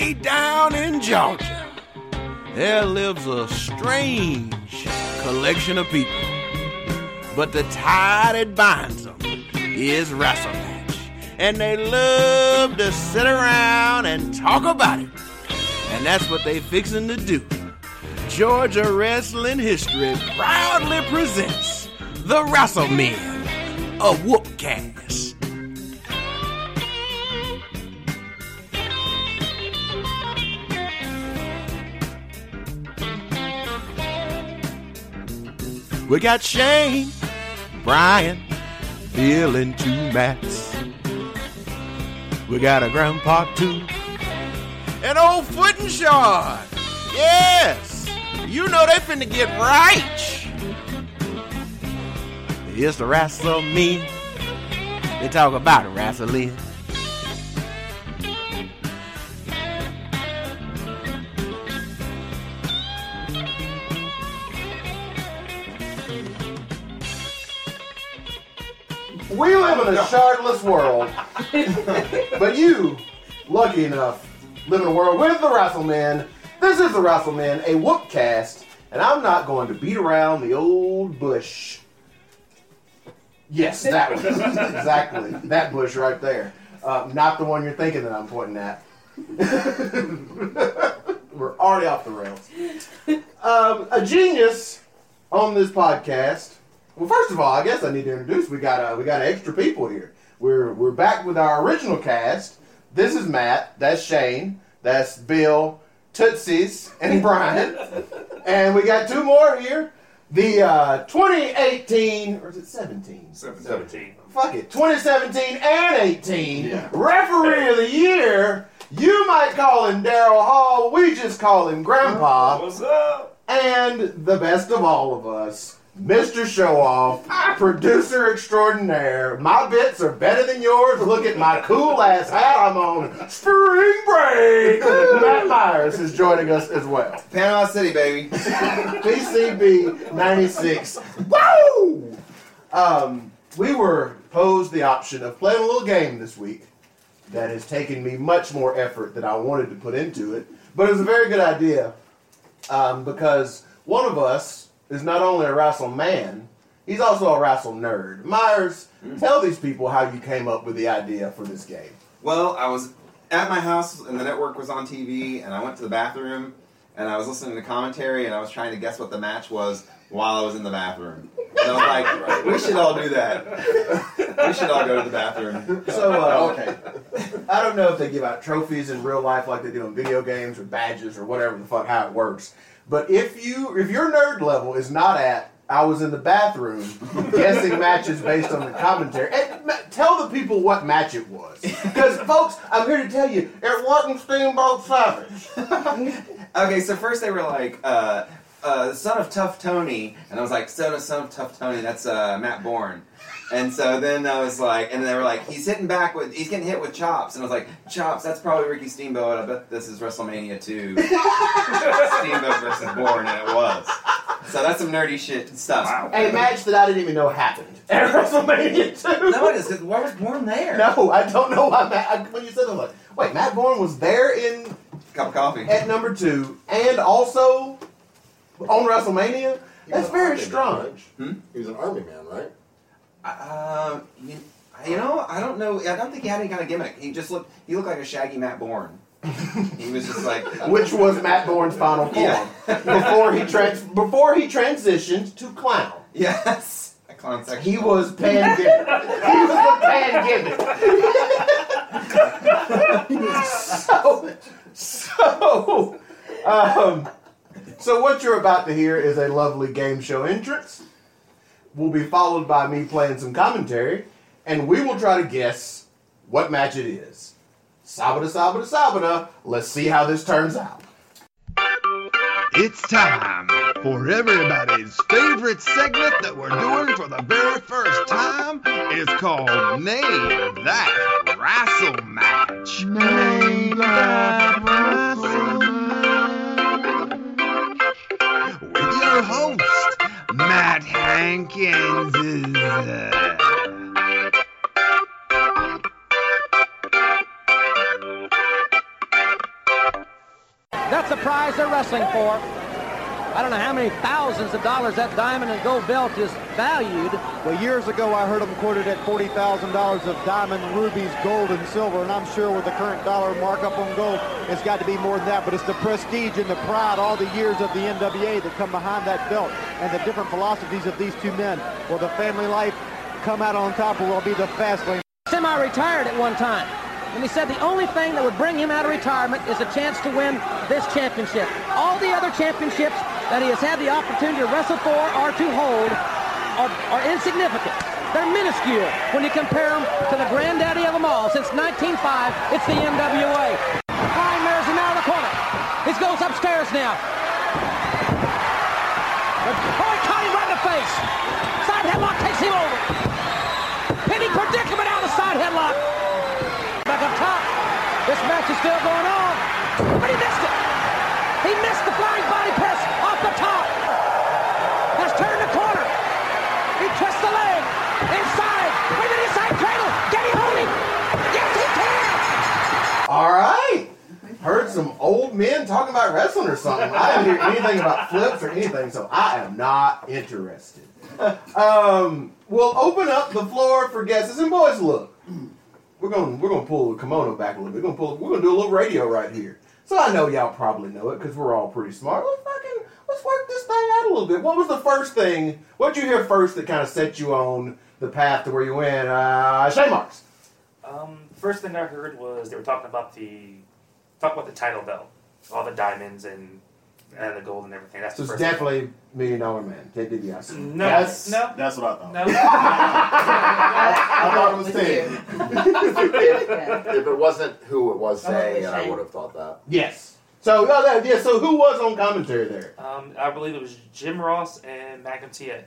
way down in Georgia, there lives a strange collection of people. But the tie that binds them is wrestling match. And they love to sit around and talk about it. And that's what they fixing to do. Georgia Wrestling History proudly presents the WrestleMen, a Whoopcast. We got Shane, Brian, Bill, and two Mats. We got a grandpa too, and old Foot and Shard. Yes, you know they finna get right. It's the me. They talk about wrestling. A shardless world, but you, lucky enough, live in a world with the Wrestleman. This is the Wrestleman, a whoopcast, and I'm not going to beat around the old bush. Yes, that one. exactly. That bush right there. Uh, not the one you're thinking that I'm pointing at. We're already off the rails. Um, a genius on this podcast. Well, first of all, I guess I need to introduce. We got uh, we got extra people here. We're we're back with our original cast. This is Matt. That's Shane. That's Bill, Tootsies, and Brian. and we got two more here. The uh, 2018 or is it 17? 17. Fuck it, 2017 and 18 Yeah. referee of the year. You might call him Daryl Hall. We just call him Grandpa. What's up? And the best of all of us, Mr. Show Off, producer extraordinaire. My bits are better than yours. Look at my cool ass hat I'm on. Spring break. Matt Myers is joining us as well. Panama City, baby. PCB 96. Woo! Um, we were posed the option of playing a little game this week that has taken me much more effort than I wanted to put into it. But it was a very good idea um, because one of us is not only a wrestle man, he's also a wrestle nerd. Myers, tell these people how you came up with the idea for this game. Well, I was at my house and the network was on TV, and I went to the bathroom and I was listening to commentary and I was trying to guess what the match was while I was in the bathroom. And I was like, we should all do that. We should all go to the bathroom. So, uh, okay. I don't know if they give out trophies in real life like they do in video games or badges or whatever the fuck how it works. But if you if your nerd level is not at I was in the bathroom guessing matches based on the commentary. And ma- tell the people what match it was. Because folks, I'm here to tell you, it wasn't Steamboat Savage. Okay, so first they were like, uh, uh, son of Tough Tony, and I was like, son of son of Tough Tony, that's uh, Matt Borne. And so then I was like, and they were like, he's hitting back with, he's getting hit with chops, and I was like, chops, that's probably Ricky Steamboat. I bet this is WrestleMania 2, Steamboat versus Borne, and it was. So that's some nerdy shit stuff. Wow. A match that I didn't even know happened at WrestleMania 2. No, it is. 'cause Why was Borne there? No, I don't know why Matt. I, when you said that, I'm like, wait, Matt Borne was there in Cup of coffee. at number two, and also on WrestleMania. That's very army strange. Man, right? Hmm? He was an army man, right? Um, you, you know, I don't know. I don't think he had any kind of gimmick. He just looked. He looked like a shaggy Matt Borne. he was just like. Which was Matt Borne's final form Yeah. before he trans before he transitioned to clown. Yes. A clown section. He was pan gimmick. He was the pan gimmick. so, so, um, so what you're about to hear is a lovely game show entrance. Will be followed by me playing some commentary, and we will try to guess what match it is. Sabada, sabada, sabada. Let's see how this turns out. It's time for everybody's favorite segment that we're doing for the very first time. It's called Name That Wrestle Match. Name That Wrestle Match. With your host, Matt Hankins. That's the prize they're wrestling for. I don't know how many thousands of dollars that diamond and gold belt is valued. Well, years ago, I heard them quoted at $40,000 of diamond, rubies, gold, and silver, and I'm sure with the current dollar markup on gold, it's got to be more than that. But it's the prestige and the pride, all the years of the NWA that come behind that belt, and the different philosophies of these two men. Will the family life come out on top, or will it be the fast lane? Semi-retired at one time. And he said the only thing that would bring him out of retirement is a chance to win this championship. All the other championships that he has had the opportunity to wrestle for or to hold are, are insignificant. They're minuscule when you compare them to the granddaddy of them all. Since 1905, it's the NWA. Flying mares him out of the corner. He goes upstairs now. Oh, he caught him right in the face. Side headlock takes him over. Pinning predicament out of the side headlock. Back up top. This match is still going on. But he missed it. He missed the flying body press old men talking about wrestling or something. I didn't hear anything about flips or anything, so I am not interested. Um, we'll open up the floor for guesses. And boys, look, we're gonna we're gonna pull the kimono back a little bit. We're gonna pull. We're gonna do a little radio right here. So I know y'all probably know it because we're all pretty smart. Let's fucking let's work this thing out a little bit. What was the first thing? What did you hear first that kind of set you on the path to where you went? Uh, Shane Marks. Um, first thing I heard was they were talking about the talk about the title belt, all the diamonds and and the gold and everything. That's So the it's first. definitely Million Dollar Man. Ted DiBiase. No, That's- no, That's what I thought. no. I thought it was Ted. Yeah. If it wasn't who it was I thought it saying, was I would have thought that. Yes. So oh, yeah. So who was on commentary there? Um, I believe it was Jim Ross and Magnum TA.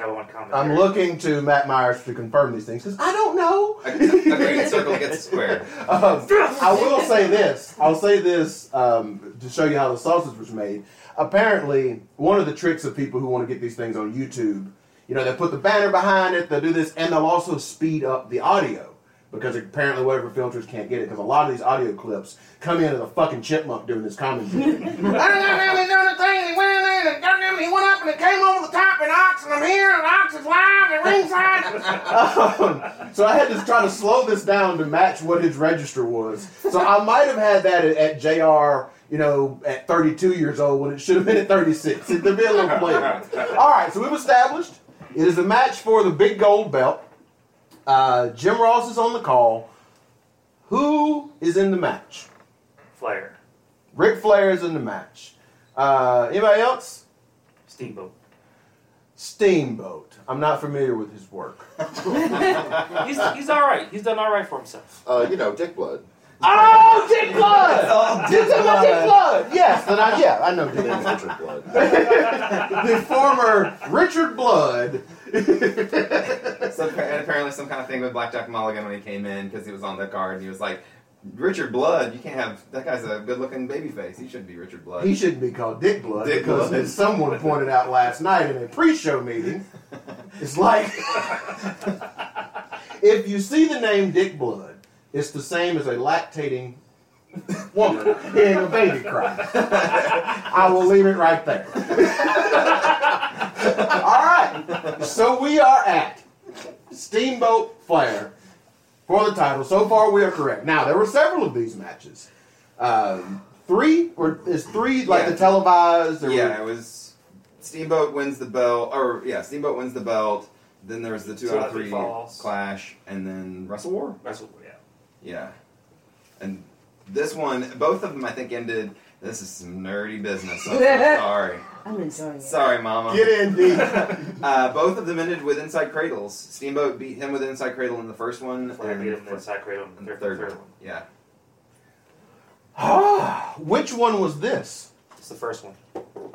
That one comment. I'm looking to Matt Myers to confirm these things because I don't know. A, a great circle gets square. Um, I will say this. I'll say this um, to show you how the sausage was made. Apparently, one of the tricks of people who want to get these things on YouTube, you know, they put the banner behind it, they'll do this, and they'll also speed up the audio because apparently whatever filters can't get it. Because a lot of these audio clips come in as a fucking chipmunk doing this commentary. I don't know how he's doing the. He went in and goddamn, he went up and it came over the top and Ox and I'm here and Ox is live and ringside. um, so I had to try to slow this down to match what his register was. So I might have had that at, at JR, you know, at 32 years old when it should have been at 36. There'd be a little flavor. All right, so we've established it is a match for the big gold belt. Uh, Jim Ross is on the call. Who is in the match? Flair, Ric Flair is in the match. Uh, anybody else? Steamboat. Steamboat. I'm not familiar with his work. He's he's all right. He's done all right for himself. Uh, you know, Dick Blood. Oh, Dick Blood! Oh, Dick Blood! Dick Blood! Yes, then I, yeah, I know Dick Blood. Richard Blood. the former Richard Blood. So and apparently some kind of thing with Blackjack Mulligan when he came in because he was on the guard and he was like, Richard Blood, you can't have that guy's a good-looking baby face. He shouldn't be Richard Blood. He shouldn't be called Dick Blood Dick because, Blood. as someone pointed out last night in a pre-show meeting, it's like if you see the name Dick Blood, it's the same as a lactating woman hearing a baby cry. I will leave it right there. All right, so we are at Steamboat Flair for the title. So far, we are correct. Now there were several of these matches. Um, three or is three like Yeah. the televised? Or yeah, it was Steamboat wins the belt, or yeah, Steamboat wins the belt. Then there was the two, Two out of three falls. clash, and then Wrestle War. That's what, yeah. Yeah, and this one, both of them, I think ended. This is some nerdy business. I'm sorry, I'm enjoying it. sorry, Mama. Get in, D. Uh, both of them ended with inside cradles. Steamboat beat him with inside cradle in the first one, Flair beat him Fla- inside cradle in and the the third, third, third one. one. Yeah, Which one was this? It's the first one.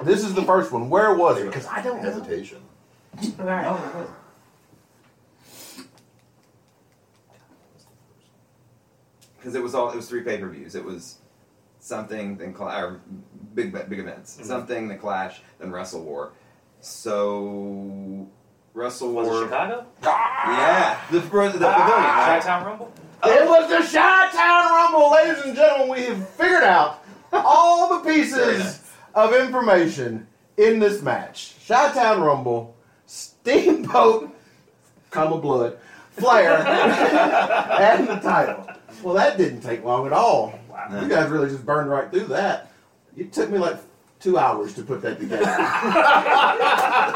This is the first one. Where was it? Because I don't know. Hesitation. Right. because it was all it was three pay per views. It was something then cla- or big big events, Mhm. something the Clash, then Wrestle War. So Wrestle Was War, it Chicago? yeah, the, the, the pavilion, Ah, right? Chi-Town Rumble? It was the Chi-Town Rumble, ladies and gentlemen. We have figured out all the pieces of information in this match. Chi-Town Rumble, Steamboat, comma blood, Flair, and the title. Well, that didn't take long at all. You guys really just burned right through that. It took me like two hours to put that together.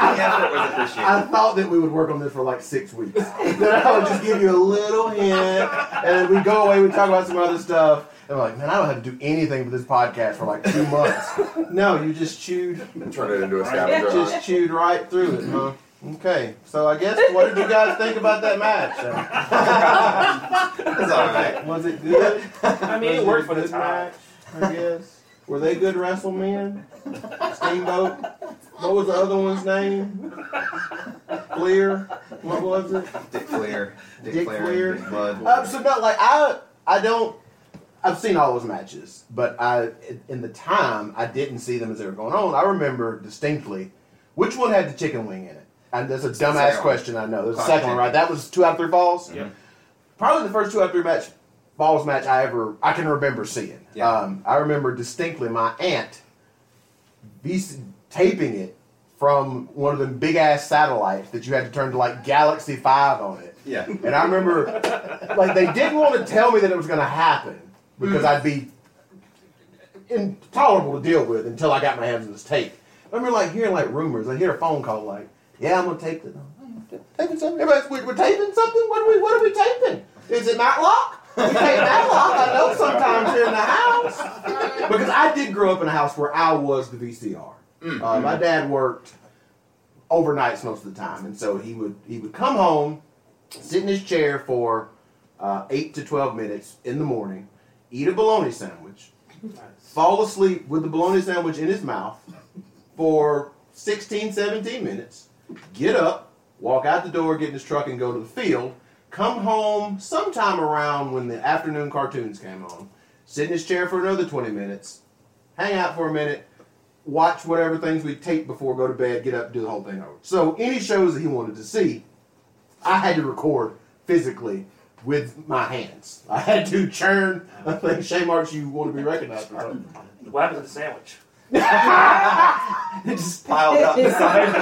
The effort was appreciated. I thought that we would work on this for like six weeks. then I would just give you a little hint, and we go away, we talk about some other stuff. And we're like, man, I don't have to do anything for this podcast for like two months. no, you just chewed, And turn it into a scavenger just chewed right through it, huh? Okay, so I guess what did you guys think about that match? It's all right. Was it good? I mean, it Was worked for a the time. match, I guess. Were they good wrestlemen? Steamboat. What was the other one's name? Fleer. What was it? Dick Flair. Dick, Dick Flair. Flair. Big Blood. Uh, so no, like I, I don't. I've seen all those matches, but I, in the time, I didn't see them as they were going on. I remember distinctly which one had the chicken wing in it. And that's a the dumbass second question. I know. There's a second one, right? That was two out of three falls. Yep. Probably the first two out of three match balls match I ever I can remember seeing. Yeah. Um, I remember distinctly my aunt VC, taping it from one of them big ass satellites that you had to turn to like Galaxy Five on it. Yeah. And I remember, like, they didn't want to tell me that it was going to happen because I'd be intolerable to deal with until I got my hands on this tape. I remember, like, hearing, like, rumors. I hear a phone call, like, yeah, I'm going to tape it. Taping something? Everybody's, we're, we're taping something? What are we, what are we taping? Is it Matlock? We tape Matlock, I know sometimes here in the house. Because I did grow up in a house where I was the VCR. Uh, my dad worked overnights most of the time, and so he would he would come home, sit in his chair for uh, eight to twelve minutes in the morning, eat a bologna sandwich, fall asleep with the bologna sandwich in his mouth for 16, 17 minutes, get up, walk out the door, get in his truck, and go to the field. Come home sometime around when the afternoon cartoons came on, sit in his chair for another 20 minutes, hang out for a minute, watch whatever things we taped before, go to bed, get up, do the whole thing over. So any shows that he wanted to see, I had to record physically with my hands. I had to churn a thing. Shame marks you want to be recognized for. What happened to the sandwich? It just piled up beside him.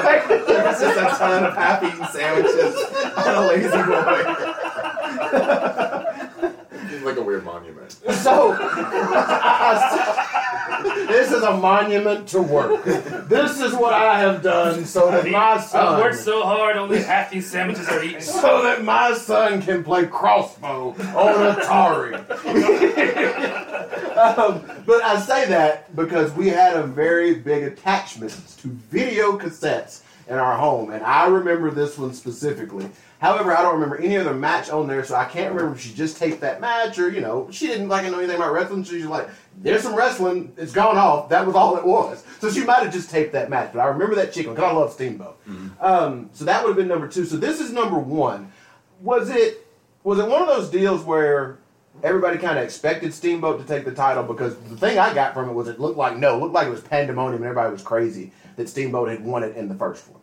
There was just a ton of half-eaten sandwiches and a lazy boy. Seems like a weird monument. So, uh, this is a monument to work. This is what I have done so that my I've worked son, so hard, only half these sandwiches are eaten. so that my son can play crossbow on Atari. um, but I say that because we had a very big attachment to video cassettes in our home, and I remember this one specifically. However, I don't remember any other match on there, so I can't remember if she just taped that match or, you know, she didn't like know anything about wrestling. So she's like, there's some wrestling, it's gone off. That was all it was. So she might have just taped that match, but I remember that chicken because I love Steamboat. Um, so that would have been number two. So this is number one. Was it was it one of those deals where everybody kind of expected Steamboat to take the title because the thing I got from it was it looked like no, it looked like it was pandemonium and everybody was crazy that Steamboat had won it in the first one.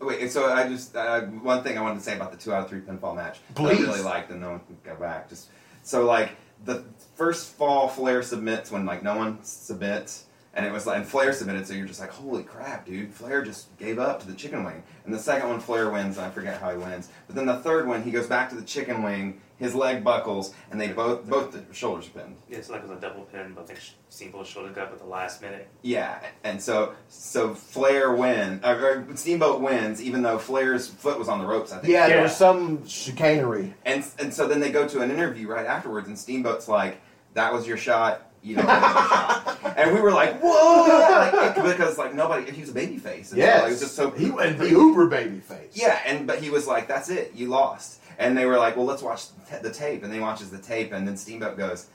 Wait, and so I just uh, one thing I wanted to say about the two out of three pinfall match. Please. I really liked, and no one can go back. Just so like the first fall, Flair submits when like no one submits, and it was like and Flair submitted, so you're just like, holy crap, dude! Flair just gave up to the chicken wing. And the second one, Flair wins, and I forget how he wins. But then the third one, he goes back to the chicken wing. His leg buckles, and they both both the shoulders are pinned. Yeah, so like it was a double pin, but I think Steamboat shoulder got at the last minute. Yeah, and so so Flair wins, uh, or Steamboat wins, even though Flair's foot was on the ropes. I think. Yeah, there was some chicanery. And and so then they go to an interview right afterwards, and Steamboat's like, "That was your shot. You don't get your shot." And we were like, "Whoa!" Like, it- because like nobody, he was a baby face. And so, like, it was just so he went the uber baby face. Yeah, and but he was like, "That's it. You lost." And they were like, "Well, let's watch the the tape." And they watches the tape, and then Steamboat goes.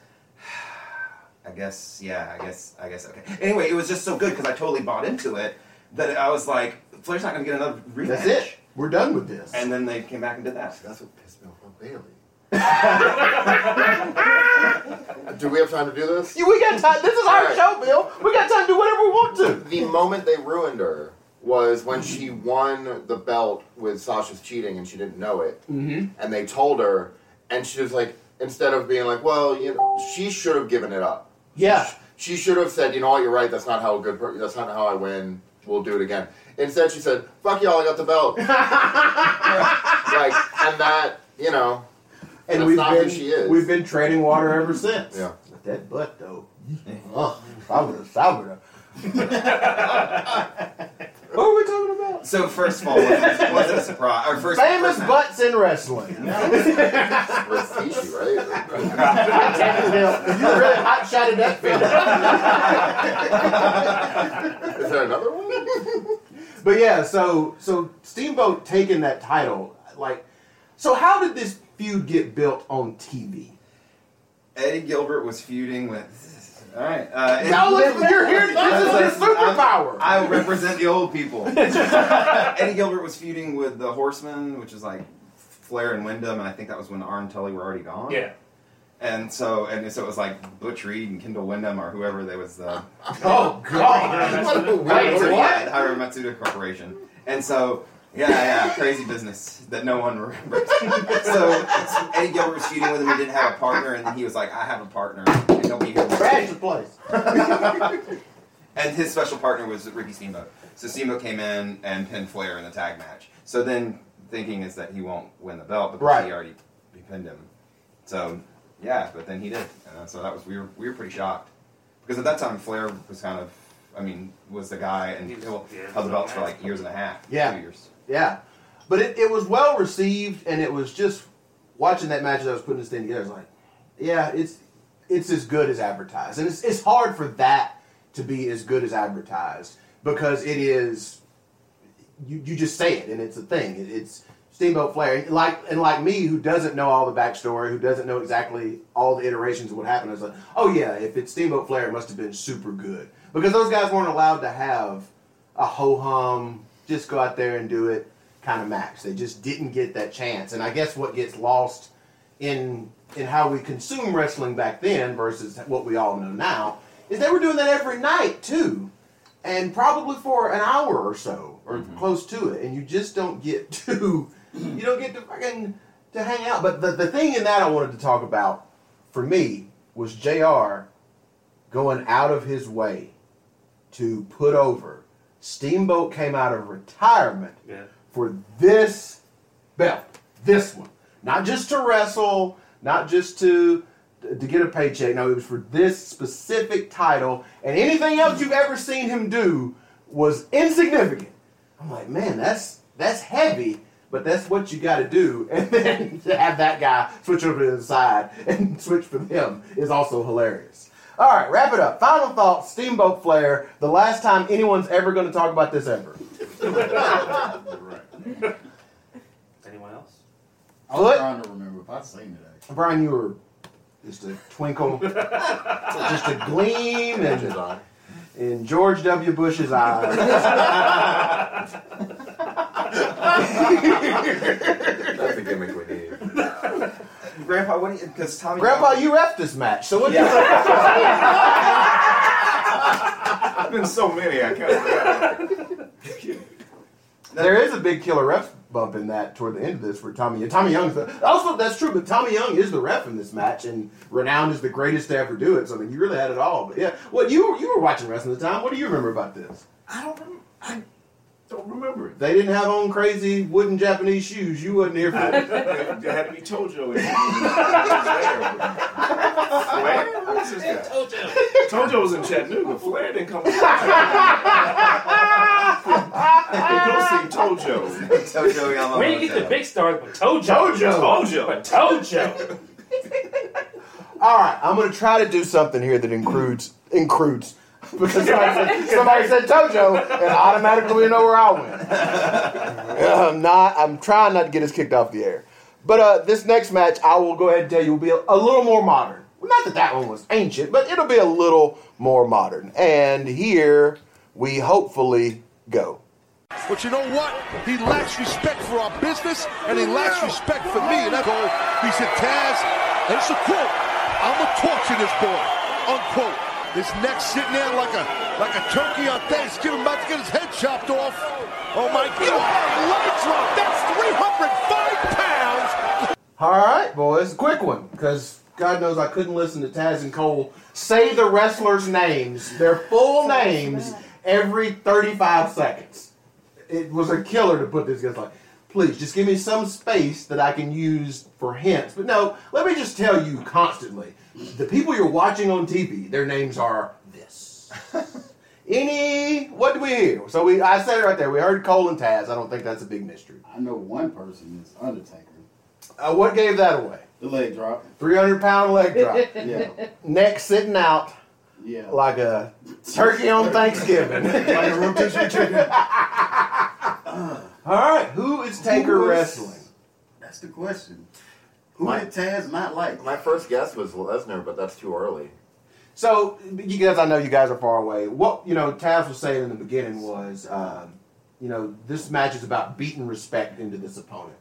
I guess, yeah, I guess, I guess, okay. Anyway, it was just so good because I totally bought into it that I was like, Flair's not going to get another rematch. That's it. We're done with this. And then they came back and did that. That's what pissed me off about Bayley. do we have time to do this? Yeah, we got time. This is our Alright. show, Bill. We got time to do whatever we want to. The moment they ruined her was when she won the belt with Sasha's cheating and she didn't know it. Mm-hmm. And they told her, and she was like, instead of being like, well, you know, she should have given it up. Yeah. She should have said, you know what, you're right. That's not how a good. Per- that's not how I win. We'll do it again. Instead, she said, "Fuck y'all, I got the belt." like, and that, you know, And That's we've not who been she is. we've been trading water ever since. Yeah. But that butt though. Oh, I would have I would have. what were we talking about? So first of all, was it, was it a surprise? Or first, Famous first butts in wrestling. Rikishi, right? you really hot shotted that finger. Is there another one? But yeah, so so Steamboat taking that title, like, so how did this feud get built on TV? Eddie Gilbert was feuding with. All right. Uh, and- No, listen, you're here. This is his superpower. I represent the old people. Eddie Gilbert was feuding with the Horsemen, which is like Flair and Windham, and I think that was when Arn and Tully were already gone. Yeah. And so, and so it was like Butch Reed and Kendall Windham or whoever they was the Oh God! What a Wait, weird- what? yeah, Hiro Matsuda Corporation. And so, yeah, yeah, crazy business that no one remembers. so Eddie Gilbert was feuding with him. He didn't have a partner, and then he was like, "I have a partner, and he'll be here." with Trash me." the place. And his special partner was Ricky Steamboat. So Steamboat came in and pinned Flair in the tag match. So then thinking is that he won't win the belt because Right. he already he pinned him. So yeah, but then he did. And uh, so that was we were we were pretty shocked because at that time Flair was kind of I mean was the guy and he held Yeah, held the belts for like years and a half. Yeah. two years. Yeah, but it, it was well received, and it was just watching that match as I was putting this thing together. I was like, yeah, it's it's as good as advertised, and it's it's hard for that to be as good as advertised because it is. You, you just say it and it's a thing. It, it's Steamboat Flair, like and like me, who doesn't know all the backstory, who doesn't know exactly all the iterations of what happened. I was like, oh yeah, if it's Steamboat Flair, it must have been super good because those guys weren't allowed to have a ho hum, just go out there and do it kind of match. They just didn't get that chance. And I guess what gets lost in in how we consume wrestling back then versus what we all know now is they were doing that every night too, and probably for an hour or so or mm-hmm. close to it. And you just don't get to you don't get to fucking to hang out. But the the thing in that I wanted to talk about for me was Jr. going out of his way to put over. Steamboat came out of retirement Yeah. for this belt, this one, not just to wrestle, not just to to get a paycheck. No, it was for this specific title, and anything else you've ever seen him do was insignificant. I'm like, man, that's that's heavy, but that's what you got to do. And then to have that guy switch over to the side and switch for them is also hilarious. All right, wrap it up. Final thought Steamboat Flair. The last time anyone's ever going to talk about this ever. Anyone else? I was Foot? trying to remember if I'd seen it actually. Brian, you were just a twinkle, just a gleam in, Design. in George W. Bush's eyes. That's the gimmick we need. Grandpa, what do you? Because Tommy. Grandpa, you refed this match, so what do you There's been so many, I can't. There is a big killer ref bump in that toward the end of this where Tommy Tommy Young's the, also that's true, but Tommy Young is the ref in this match and renowned as the greatest to ever do it. So I mean, you really had it all. But yeah, well, you were you were watching wrestling at the time. What do you remember about this? I don't. rem- I don't remember it. They didn't have on crazy wooden Japanese shoes. You wasn't here for it. It had to be Tojo. in- Flair? What's this guy? Tojo. Tojo was in Chattanooga. Flair didn't come. to Go see Tojo. Tojo Yamamoto. Where you get the big stars, but Tojo. Tojo. Tojo. But Tojo. All right, I'm going to try to do something here that includes includes because somebody said, somebody said Tojo, and automatically we know where I went. I'm not. I'm trying not to get us kicked off the air. But uh, this next match, I will go ahead and tell you, will be a, a little more modern. Well, not that that one was ancient, but it'll be a little more modern. And here we hopefully go. But you know what? He lacks respect for our business, and he lacks respect for me. And that's all. He said, Taz, and it's a quote, I'm a torture this boy, unquote. His neck sitting there like a like a turkey on Thanksgiving, about to get his head chopped off. Oh my God! Leg drop. That's 305 pounds. All right, boys. quick one because God knows I couldn't listen to Taz and Cole say the wrestlers' names, their full names, every 35 seconds. It was a killer to put these guys like, please just give me some space that I can use for hints. But no, let me just tell you constantly the people you're watching on TV, their names are this. Any, what do we hear? So we, I said it right there. We heard Cole and Taz. I don't think that's a big mystery. I know one person is Undertaker. Uh, what gave that away? The leg drop. 300 pound leg drop. Yeah. Neck sitting out Yeah. like a turkey on Thanksgiving. Like a rotisserie chicken. All right, who is Taker Who is- wrestling? That's the question. Who did Taz not like? My first guess was Lesnar, but that's too early. So, you guys, I know you guys are far away. What you know, Taz was saying in the beginning was, um, you know, this match is about beating respect into this opponent.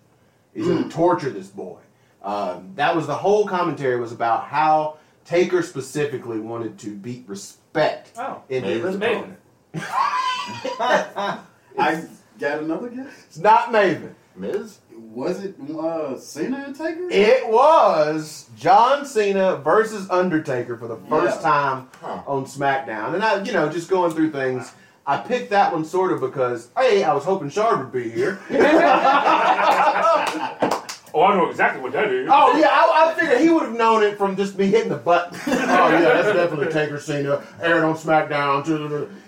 He's going to torture this boy. Um, that was the whole commentary was about how Taker specifically wanted to beat respect Oh, into his Maven? opponent. I got another guess. It's not Maven. Miz? Was it uh, Cena and Taker? It was John Cena versus Undertaker for the first Yeah. time Huh. on SmackDown. And I, you know, just going through things, I picked that one sort of because, hey, I was hoping Shard would be here. Oh, I know exactly what that is. oh, yeah, I, I figured he would have known it from just me hitting the button. oh, yeah, that's definitely Taker Cena, aired on SmackDown.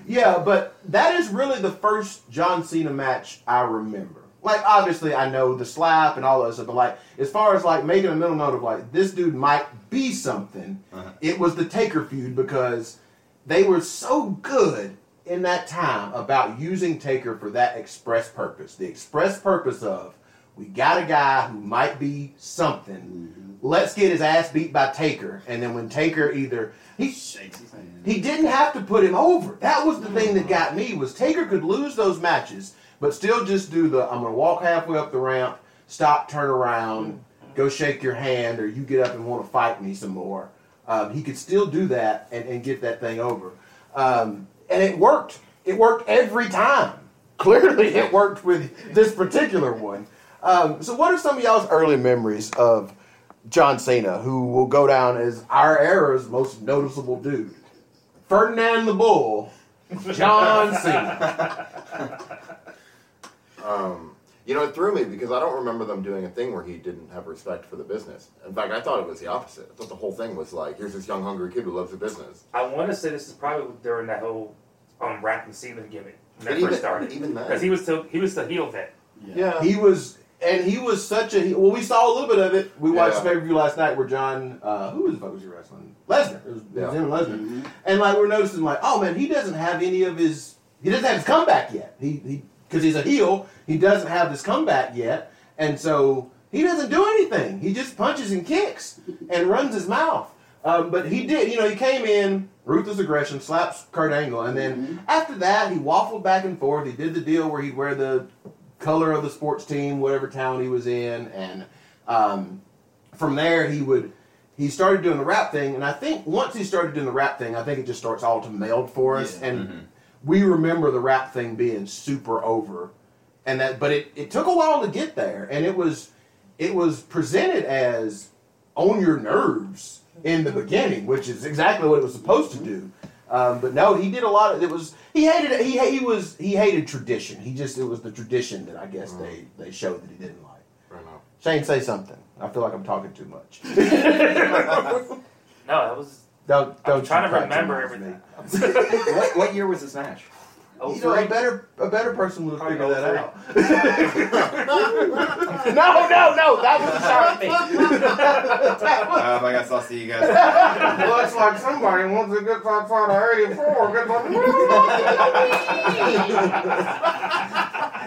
Yeah, but that is really the first John Cena match I remember. Like, obviously, I know the slap and all of that stuff, but like, as far as like making a mental note of like, this dude might be something, uh-huh. it was the Taker feud because they were so good in that time about using Taker for that express purpose. The express purpose of we got a guy who might be something. Mm-hmm. Let's get his ass beat by Taker, and then when Taker either he Shakes his hand. he didn't have to put him over. That was the thing that got me was Taker could lose those matches, but still just do the I'm gonna walk halfway up the ramp, stop, turn around, go shake your hand, or you get up and want to fight me some more. Um, he could still do that and, and get that thing over, um, and it worked. It worked every time. Clearly, it worked with this particular one. Um, so, what are some of y'all's early memories of John Cena, who will go down as our era's most noticeable dude? Ferdinand the Bull, John Cena. Um, you know, it threw me because I don't remember them doing a thing where he didn't have respect for the business. In fact, I thought it was the opposite. I thought the whole thing was like, here's this young, hungry kid who loves the business. I want to say this is probably during that whole um, Rap and Cena gimmick when that first even- started. even then. because he was still he was the heel then. Yeah. He was, and he was such a. Well, we saw a little bit of it. We watched Yeah. the pay per view last night where John, uh, who was the fuck was he wrestling? Lesnar. It was, it was Yeah. him and Lesnar. And like we're noticing, like, oh man, he doesn't have any of his. He doesn't have his comeback yet. He he because he's a heel. He doesn't have his comeback yet, and so he doesn't do anything. He just punches and kicks and runs his mouth. Um, but he did, you know, he came in ruthless aggression, slaps Kurt Angle, and then after that he waffled back and forth. He did the deal where he'd wear the color of the sports team, whatever town he was in, and um, from there he would he started doing the rap thing, and I think once he started doing the rap thing, I think it just starts all to meld for us, Yeah. and we remember the rap thing being super over, and that, but it, it took a while to get there, and it was it was presented as on your nerves in the beginning, which is exactly what it was supposed to do. Um, but no, he did a lot of it. Was he hated? He he was he hated tradition. He just it was the tradition that I guess they they showed that he didn't like. Fair enough. Shane, say something. I feel like I'm talking too much. No, that was. Don't don't. I'm trying to remember everything. what, what year was this match? Oh, You know, a better a better person would have figured that out. no, no, no. That was a sharp thing. Uh, I guess I'll see you guys. Looks like somebody wants to get outside of 84. Get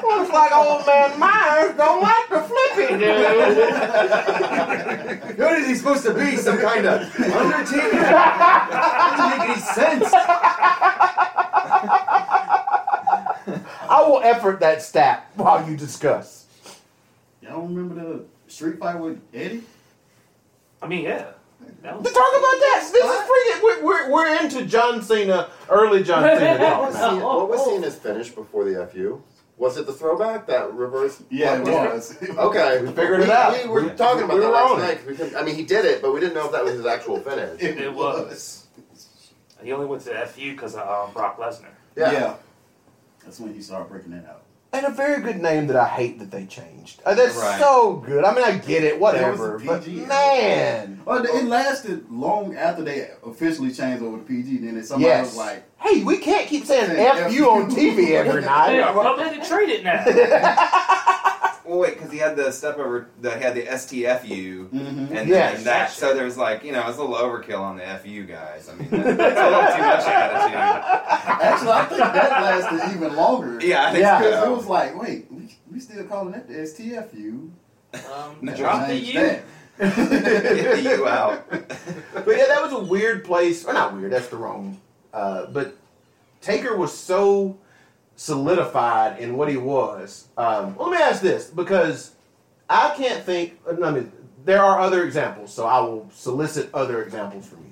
Looks like old man Myers don't like the flippy dude. What is he supposed to be? Some kind of Undertaker? Doesn't make any sense. I will effort that stat while you discuss. Y'all remember the street fight with Eddie? I mean, yeah. That To talk about that, this is freaking. We're, we're, we're into John Cena, early John Cena. What was, now. he, what was he in his finish before the FU? Was it the throwback that reverse? Yeah, it Yeah. was. Okay, We figured it out. We were We- talking about we that were last on it. night. 'cause We couldn't, I mean, he did it, but we didn't know if that was his actual finish. It was. He only went to FU because of um, Brock Lesnar. Yeah. That's when he started breaking it out. And a very good name that I hate that they changed. Uh, that's Right. so good. I mean, I get it, whatever. It was a But man, Well, it lasted long after they officially changed over to PG. Then somebody yes. was like, hey, we can't keep saying Saying "f you" on TV every night. Yeah, well, they had to trade it now. Well, wait, because he had the step over. The, he had the STFU, Mhm. and Yes. then that. So there was like, you know, it was a little overkill on the FU guys. I mean, that, that's a little too much attitude. actually, I think that lasted even longer. Yeah, I think Yeah. Because it was like, wait, we, we still calling that the STFU. Um, No. drop the U. Get the U out. But yeah, that was a weird place. Or not weird. That's the wrong. Uh, but Taker was so solidified in what he was. Um, let me ask this because I can't think. I mean, there are other examples, so I will solicit other examples from you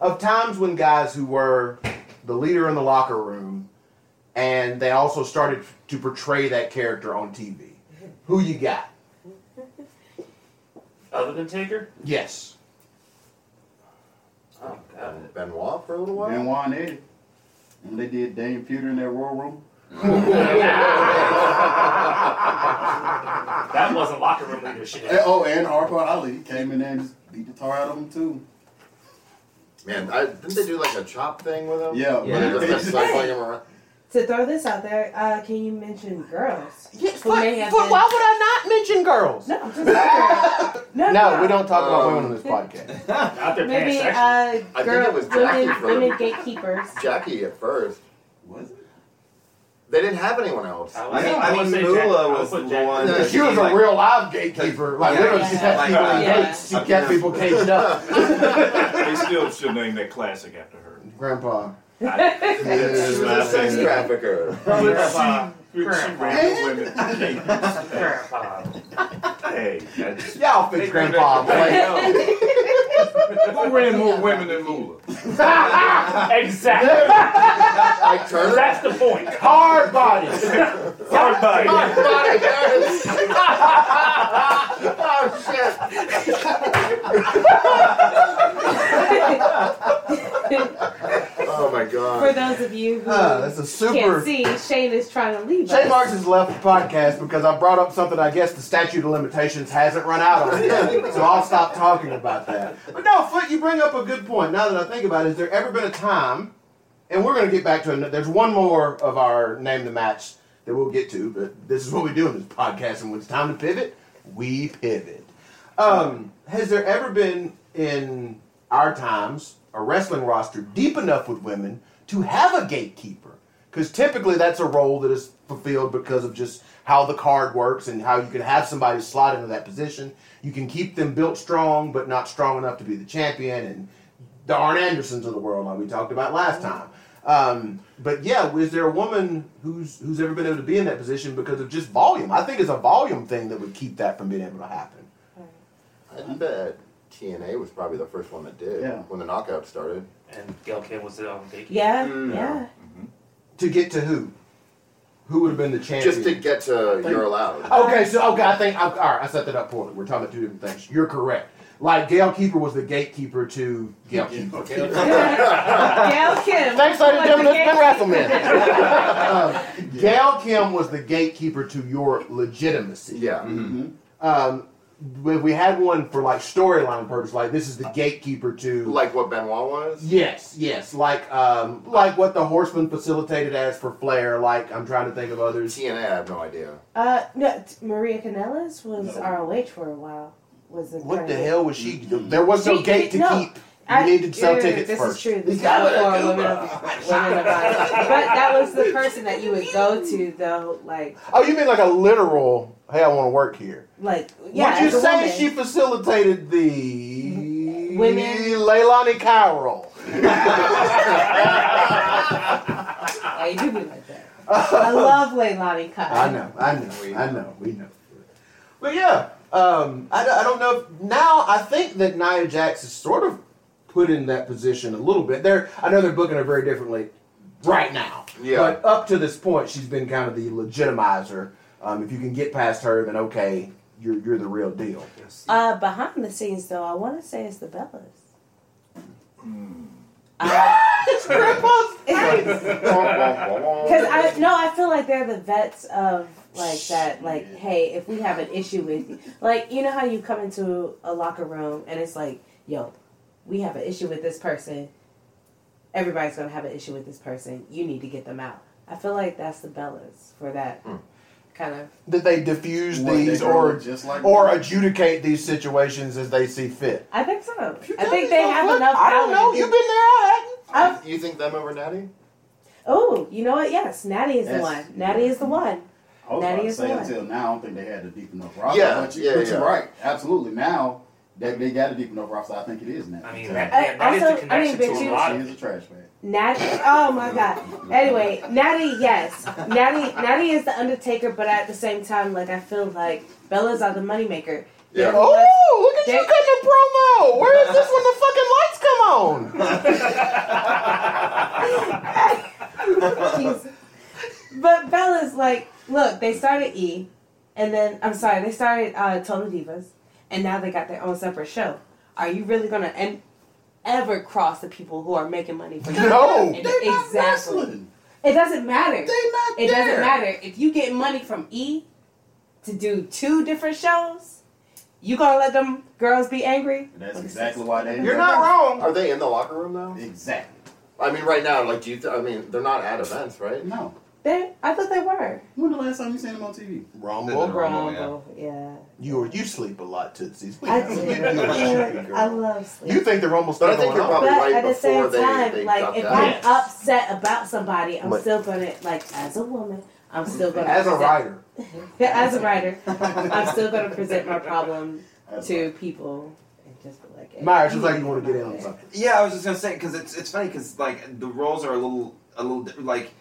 of times when guys who were the leader in the locker room and they also started to portray that character on TV. Who you got? Other than Taker? Yes. Oh, God. Benoit for a little while. Benoit and Eddie. When they did Dame Pewter in their war room. That wasn't locker room leadership. And- oh, and Harper Ali came in there and just beat the tar out of them too. Man, I, didn't they do like a chop thing with him? Yeah. Where they just kept cycling him around. To throw this out there, uh, can you mention girls? Yes, Who but, may have but been- why would I not mention girls? No, I'm just wondering. no, No, we don't talk about Um, women on this podcast. Out there Maybe pansexual. uh, think it girl, was Jackie women, women gatekeepers. Jackie at first. Was it? They didn't have anyone else. I I would- mean, I I mean, say Moolah Jack- was the Jack- one. Yeah, that She was like- a real live gatekeeper. Like Yeah, literally, yeah, she kept like, people in gates. She kept people caged up. They still should name that classic after her. Grandpa. She was a sex trafficker. Grandpa. She, she ran the women. Grandpa. hey, that's, Y'all fix Grandpa. Hey, Like, who ran more women than Moolah? Exactly. Like Turner. That's the point. hard body. Hard body. Body, yes. oh shit. oh my god. For those of you who Uh, that's a super. can't see, Shane is trying to leave Shane us. Marks has left the podcast because I brought up something I guess the statute of limitations hasn't run out on yet. so I'll stop talking about that. But no, Foot, you bring up a good point. Now that I think about it, has there ever been a time, and we're going to get back to it, there's one more of our Name the Match that we'll get to, but this is what we do in this podcast, and when it's time to pivot, we pivot. Um, has there ever been in our times a wrestling roster deep enough with women to have a gatekeeper? Because typically that's a role that is fulfilled because of just how the card works and how you can have somebody slot into that position. You can keep them built strong, but not strong enough to be the champion and the Arn Andersons of the world, like we talked about last time. Um, but yeah, is there a woman who's who's ever been able to be in that position because of just volume? I think it's a volume thing that would keep that from being able to happen. I bet TNA was probably the first one that did Yeah. when the knockout started. And Gail Kim was the um, gatekeeper. Yeah, Mm. yeah. To get to who? Who would have been the champion? Just to get to you're allowed. Okay, so okay, I think all right. I set that up poorly. We're talking about two different things. You're correct. Like Gail Keeper was the gatekeeper to Gail Keeper. Gail Kim. Thanks, ladies and gentlemen. It's been Like the WrestleMan. um, Gail Kim was the gatekeeper to your legitimacy. Yeah. Um, we, we had one for like storyline purpose. Like this is the gatekeeper to Like what Benoit was? Yes, yes, like um, like what the Horseman facilitated as for Flair. Like I'm trying to think of others. TNA, I have no idea. Uh, no, t- Maria Kanellis was ROH for a while. Was What the hell was she? There was no She- gate to no, keep. You I- needed to sell tickets this first. is true. This is Yeah, not women of, women of honor. But that was the person that you would go to, though. Like, Oh, you mean like a literal? Hey, I want to work here. like yeah. Would you as a say woman. she facilitated the Women? Leilani Carroll? Why you do me like that? I love Leilani Kai. I know, I know, I know, we know. But yeah, um, I, I don't know. If, now I think that Nia Jax is sort of put in that position a little bit. They're, I know they're booking her very differently right now. Yeah. But up to this point, she's been kind of the legitimizer. Um, if you can get past her, then okay, you're you're the real deal. Uh, behind the scenes, though, I want to say it's the Bellas. it's Grandpa's Because I no, I feel like they're the vets of like that. Like, hey, if we have an issue with you, like you know how you come into a locker room and it's like, yo, we have an issue with this person. Everybody's gonna have an issue with this person. You need to get them out. I feel like that's the Bellas for that kind of. Did they diffuse What, these go or just like or that? adjudicate these situations as they see fit? I think so. I think they have enough. I don't know. You've been there. I I've, You think them over Natty? oh, you know what? Yes, Natty is the one. Natty is the one. I was Natty about to is the say one. until now, I don't think they had a deep enough roster. Yeah, but, you, yeah, but yeah. you're right. Absolutely. Now they, they got a deep enough roster. I think it is now. I mean, Yeah. that, I- yeah, that is also- the I mean, connection but to you- a lot she is a trash bag. Natty. Oh my god. Anyway, Natty, yes, Natty. Natty is the Undertaker, but at the same time, like I feel like Bella's are the moneymaker. Yeah. They're the ones- Oh, look at you They- cutting a promo. Where is this when the fucking lights come on? But Bella's like, look, they started E, and then I'm sorry, they started uh, Total Divas, and now they got their own separate show. Are you really gonna en- ever cross the people who are making money for you? No. And- They not exactly. wrestling. It doesn't matter. They not It there. doesn't matter if you get money from E to do two different shows. You gonna let them girls be angry? That's exactly why they. You're not wrong. Are they in the locker room though? Exactly. I mean, right now, like, do you? Th- I mean, they're not at events, right? No. They, I thought they were. When the last time you seen them on TV? Rumble. Rumble, yeah. Rumble, yeah. You you sleep a lot, Tootsies. We I know. do. You- you're a sleepy. I love sleep. You think the Rumble's But I still think going you're on. probably but right at the same they- time, they like if that. I'm Yes. upset about somebody, I'm But- still gonna like as a woman, I'm still gonna As a writer, as a writer, I'm still gonna present my problem That's to right. people and just be like, hey, Myers, it's like you want to get in on something. Yeah, I was just gonna say because it's it's funny because like the roles are a little a little like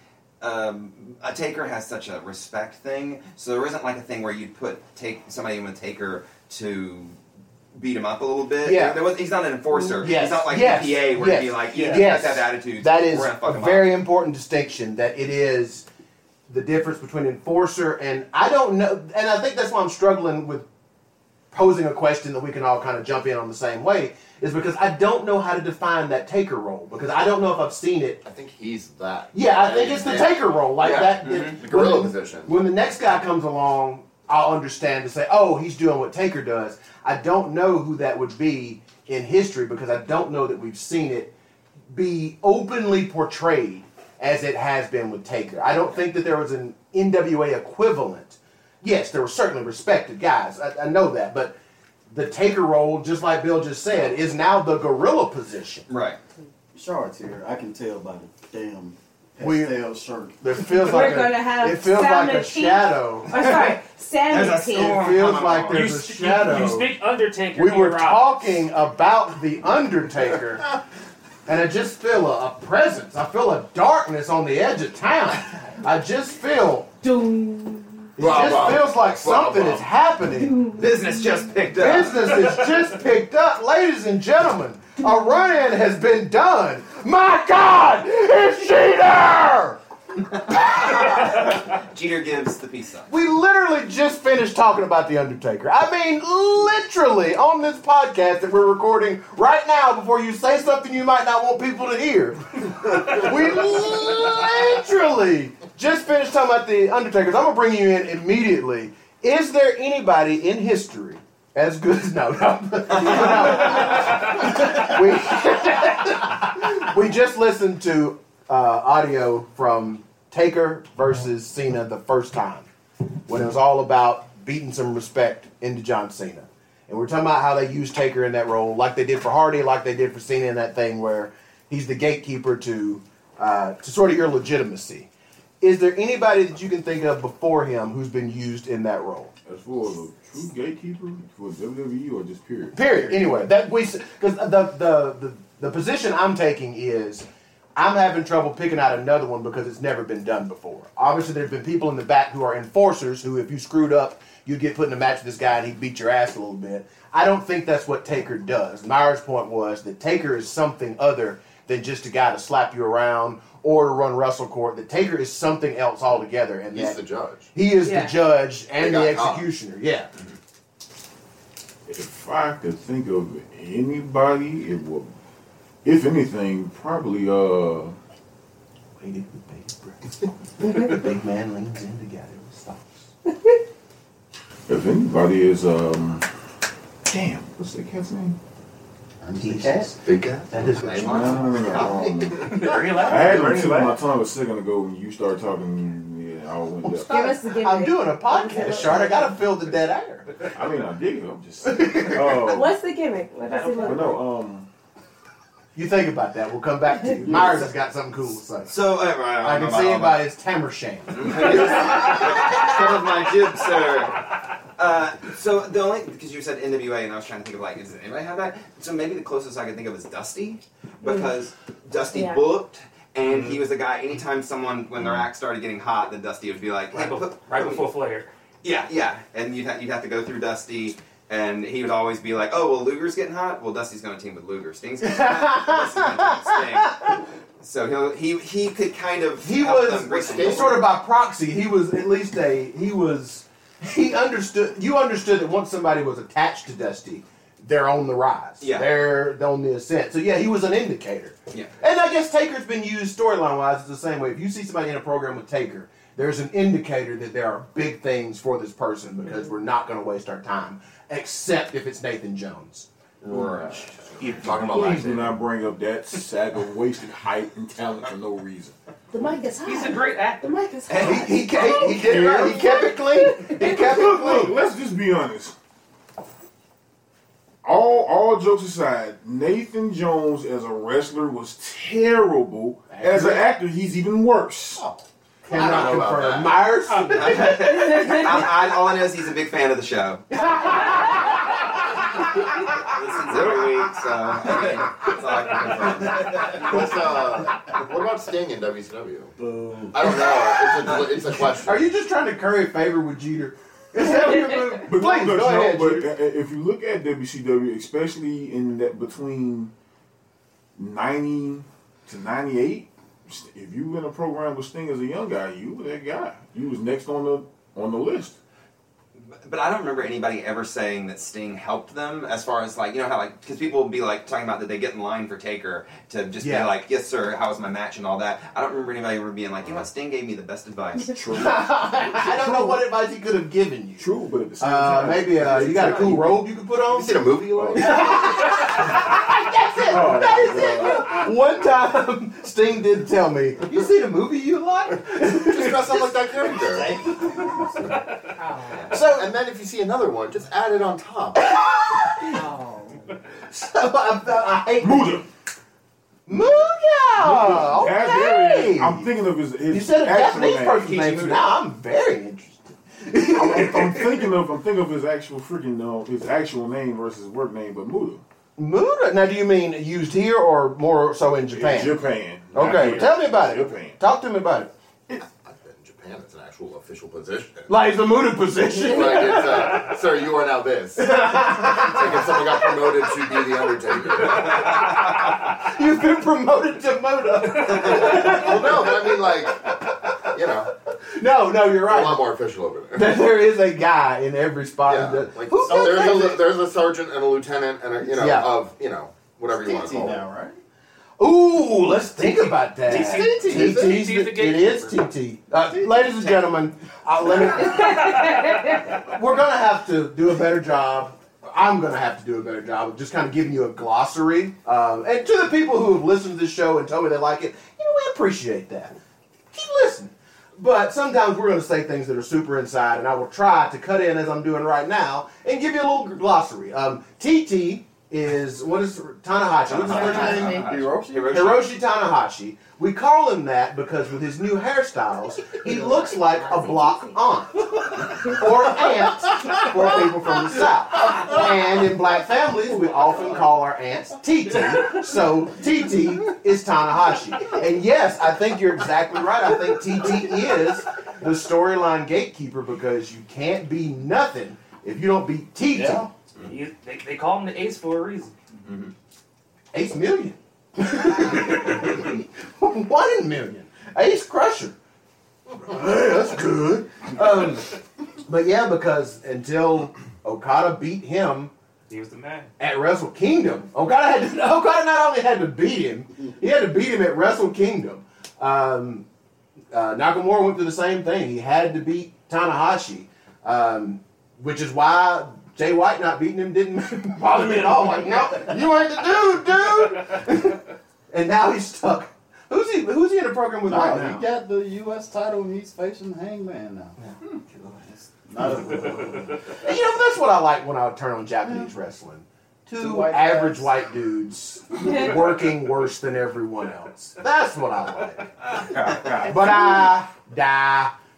um, a taker has such a respect thing, so there isn't like a thing where you'd put take somebody in with taker to beat him up a little bit. Yeah. there was, he's not an enforcer. Yes. He's not like Yes. APA where Yes. he'd be like, you Yes. guys have attitudes. That is a very up. important distinction. That it is the difference between enforcer and I don't know, and I think that's why I'm struggling with posing a question that we can all kind of jump in on the same way. Is because I don't know how to define that taker role because I don't know if I've seen it. I think he's that. Yeah, I think it's the Yeah. taker role like Yeah. that. Mhm. it- The gorilla when position. When the next guy comes along, I'll understand to say, oh, he's doing what Taker does. I don't know who that would be in history because I don't know that we've seen it be openly portrayed as it has been with Taker. I don't think that there was an NWA equivalent. Yes, there were certainly respected guys. I, I know that, but the Taker role, just like Bill just said, is now the gorilla position. Right. Shorts here. I can tell by the damn We- pastel shirt. It feels We're like a, gonna have it feels Sam like a and Keith. shadow. Or sorry, Sam There's a and It feels like on. there's you, a sp- shadow. You, you speak Undertaker. we were arrives. talking about the Undertaker, and I just feel a, a presence. I feel a darkness on the edge of town. I just feel. Doom. It Wow, just wow. feels like something wow. is happening. Business just picked up. Business is just picked up, ladies and gentlemen. A run-in has been done. My God, it's Jeter! Jeter gives the peace sign. We literally just finished talking about The Undertaker. I mean, literally on this podcast that we're recording right now before you say something you might not want people to hear. we literally just finished talking about The Undertaker. I'm going to bring you in immediately. Is there anybody in history as good as no, no, no. we, we just listened to uh, audio from Taker versus Cena the first time when it was all about beating some respect into John Cena. And we're talking about how they used Taker in that role, like they did for Hardy, like they did for Cena in that thing where he's the gatekeeper to uh, to sort of your legitimacy. Is there anybody that you can think of before him who's been used in that role? As for the true gatekeeper for WWE or just period? Period. Anyway, that we because the, the the the position I'm taking is I'm having trouble picking out another one because it's never been done before. Obviously, there's been people in the back who are enforcers who, if you screwed up, you'd get put in a match with this guy and he'd beat your ass a little bit. I don't think that's what Taker does. Myers' point was that Taker is something other than just a guy to slap you around or to run wrestle court. That Taker is something else altogether, and He's that the judge. he is Yeah. the judge and the got caught. executioner. Yeah. If I could think of anybody, it would, if anything, probably uh. Waited with bated breath. Big man leans in to gather his thoughts. If anybody is um. Damn, what's that cat's name? Jesus. Big guy. That is what you No, no, no, no, um, Bring it I had it on Bring the it tip of my back. tongue a second ago when you started talking. Yeah, I went left. Give us the gimmick. I'm doing a podcast, Shard. I gotta fill the dead air. I mean, I dig it. I'm just. Oh, What's the gimmick? What does it but look no, um. You think about that. We'll come back to you. Myers has got something cool to say. So uh, I, I can see it by his Tamersham. Some of my jib, sir. Uh, so the only because you said NWA and I was trying to think of like, does anybody have that? So maybe the closest I could think of is Dusty, because Dusty Yeah. booked. And he was the guy. Anytime someone, when their act started getting hot, then Dusty would be like, Right, "Hey, before, put- right before Flair. Yeah, yeah. And you'd, ha- you'd have to go through Dusty, and he would always be like, oh, well, Luger's getting hot? Well, Dusty's going to team with Luger. Sting's getting hot? Going to Sting. So he'll, he he could kind of He was sort of by proxy. He was at least a he was he understood. You understood that once somebody was attached to Dusty, they're on the rise. Yeah. they're on the ascent. So yeah, he was an indicator. Yeah. And I guess Taker's been used storyline wise it's the same way. If you see somebody in a program with Taker, there's an indicator that there are big things for this person because we're not going to waste our time, except if it's Nathan Jones. Or uh, If Talking about please do not bring up that sack of wasted height and talent for no reason. The mic is hot. He's a great actor. The mic is hot. And he, he, he, he did it right. He kept it clean. He kept it Look, look, clean. let's just be honest. All all jokes aside, Nathan Jones as a wrestler was terrible. As an actor, he's even worse. Oh. Cannot I don't know about confirm. Myers. I, I, all I know is he's a big fan of the show. Listens every week, so I mean, that's all I can confirm. What's, uh, what about Sting in WCW? Boom. I don't know. It's a, it's a question. Are you just trying to curry favor with Jeter? Is that what you're doing? But Please, no, go no, ahead, but Jeter. uh, if you look at WCW, especially in that between ninety to ninety eight, if you were in a program with Sting as a young guy, you were that guy. You was next on the on the list. But I don't remember anybody ever saying that Sting helped them as far as like, you know how like, because people will be like talking about that they get in line for Taker to just Yeah. be like, yes, sir, how was my match and all that. I don't remember anybody ever being like, you know what, Sting gave me the best advice. True, I don't know what advice he could have given you. true, but at the same Uh, time, maybe uh, you got a cool robe you could put on. You seen a movie you like? That's it. Oh, that is it. One time, Sting did tell me, "You seen a movie you like?" Just dress up like that character. So, And then if you see another one, just add it on top. so I, I hate Muda. Muda. As there Okay. is- I'm thinking of his, his You said a actual Japanese name. person's name, so now I'm very interested. I'm, I'm- I'm thinking of I'm thinking of his actual freaking uh, his actual name versus his work name, but Muda. Muda. Now, do you mean used here or more so in Japan? Japan. not Okay, here. tell me about it. Japan. Talk to me about it. In it's an actual official position. Like the Muda position. Like it's, uh, sir, you are now this. It's like if someone got promoted to be the Undertaker. You've been promoted to Muda. Well, no, but I mean, like, you know, no, no, you're right. a lot more official over there. There is a guy in every spot. Yeah, that, like who so there's a there's a sergeant and a lieutenant and a you know Yeah. of you know whatever you want to TT call now, it. right? Ooh, let's think about that. TT. TT, TT the it is TT. Uh, ladies and gentlemen, uh, let me, we're gonna have to do a better job. I'm gonna have to do a better job of just kind of giving you a glossary. Um, and to the people who have listened to this show and told me they like it, you know, we appreciate that. Keep listening. But sometimes we're going to say things that are super inside, and I will try to cut in as I'm doing right now and give you a little glossary. Um, TT is what is Tanahashi? What's his first name? Hiroshi? Hiroshi Tanahashi. We call him that because with his new hairstyles, he looks like a block aunt or aunt for people from the south. And in black families, we often call our aunts TT. So TT is Tanahashi. And yes, I think you're exactly right. I think TT is the storyline gatekeeper because you can't be nothing if you don't beat TT. Yeah. You, they, they call him the ace for a reason. Ace million. One in million. Ace Crusher. Hey, that's good. Um, but yeah, because until Okada beat him He was the man. at Wrestle Kingdom, Okada had to, Okada not only had to beat him, he had to beat him at Wrestle Kingdom. Um, uh, Nakamura went through the same thing. He had to beat Tanahashi, um, which is why Jay White not beating him didn't bother me at all. Like, no, you ain't the dude, dude. and now he's stuck. Who's he? Who's he in a program with No, right he got the U.S. title and he's facing Hangman now. Not a, And you know, that's what I like when I turn on Japanese wrestling. Two, Two white average guys. white dudes working worse than everyone else. That's what I like. but I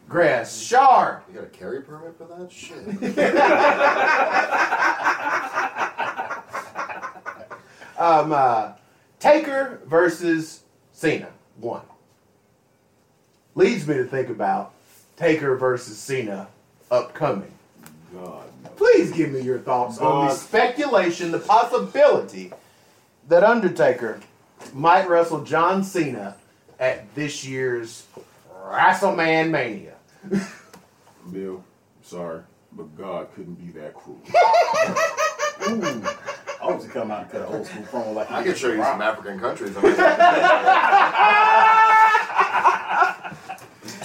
digress. Shard. You got a carry permit for that shit? Um, uh, Taker versus Cena. One. Leads me to think about Taker versus Cena upcoming. God, no. Please give me your thoughts on the speculation, the possibility that Undertaker might wrestle John Cena at this year's WrestleMania Mania. Bill, sorry, but God couldn't be that cruel. I was to come out and cut an old school promo like I he can show you some African countries.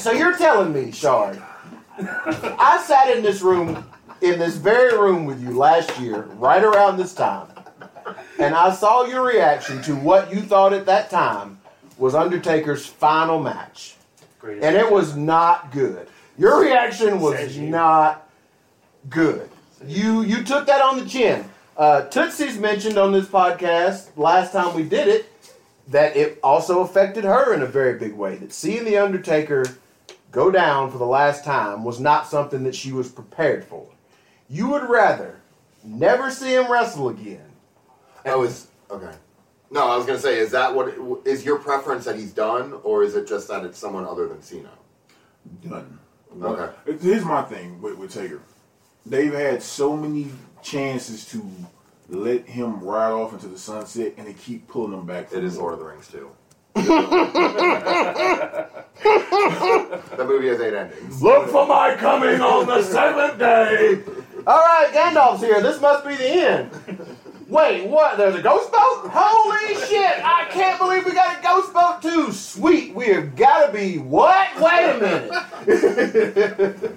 So you're telling me, Shard, I sat in this room, in this very room with you last year, right around this time, and I saw your reaction to what you thought at that time was Undertaker's final match. Greatest. And it was not good. Your reaction was you. not good. You you took that on the chin. Uh, Tootsie's mentioned on this podcast last time we did it that it also affected her in a very big way. That seeing the Undertaker go down for the last time was not something that she was prepared for. You would rather never see him wrestle again. Oh, is okay. No, I was gonna say, is that what is your preference that he's done, or is it just that it's someone other than Cena? Done. Okay. It- Here's my thing with, with Taker. They've had so many chances to let him ride off into the sunset, and they keep pulling him back. It is more. Lord of the Rings too. that movie has eight endings. Look for my coming on the seventh day. All right, Gandalf's here. This must be the end. Wait, what? There's a ghost boat? Holy shit! I can't believe we got a ghost boat too. Sweet, we have got to be what? Wait a minute.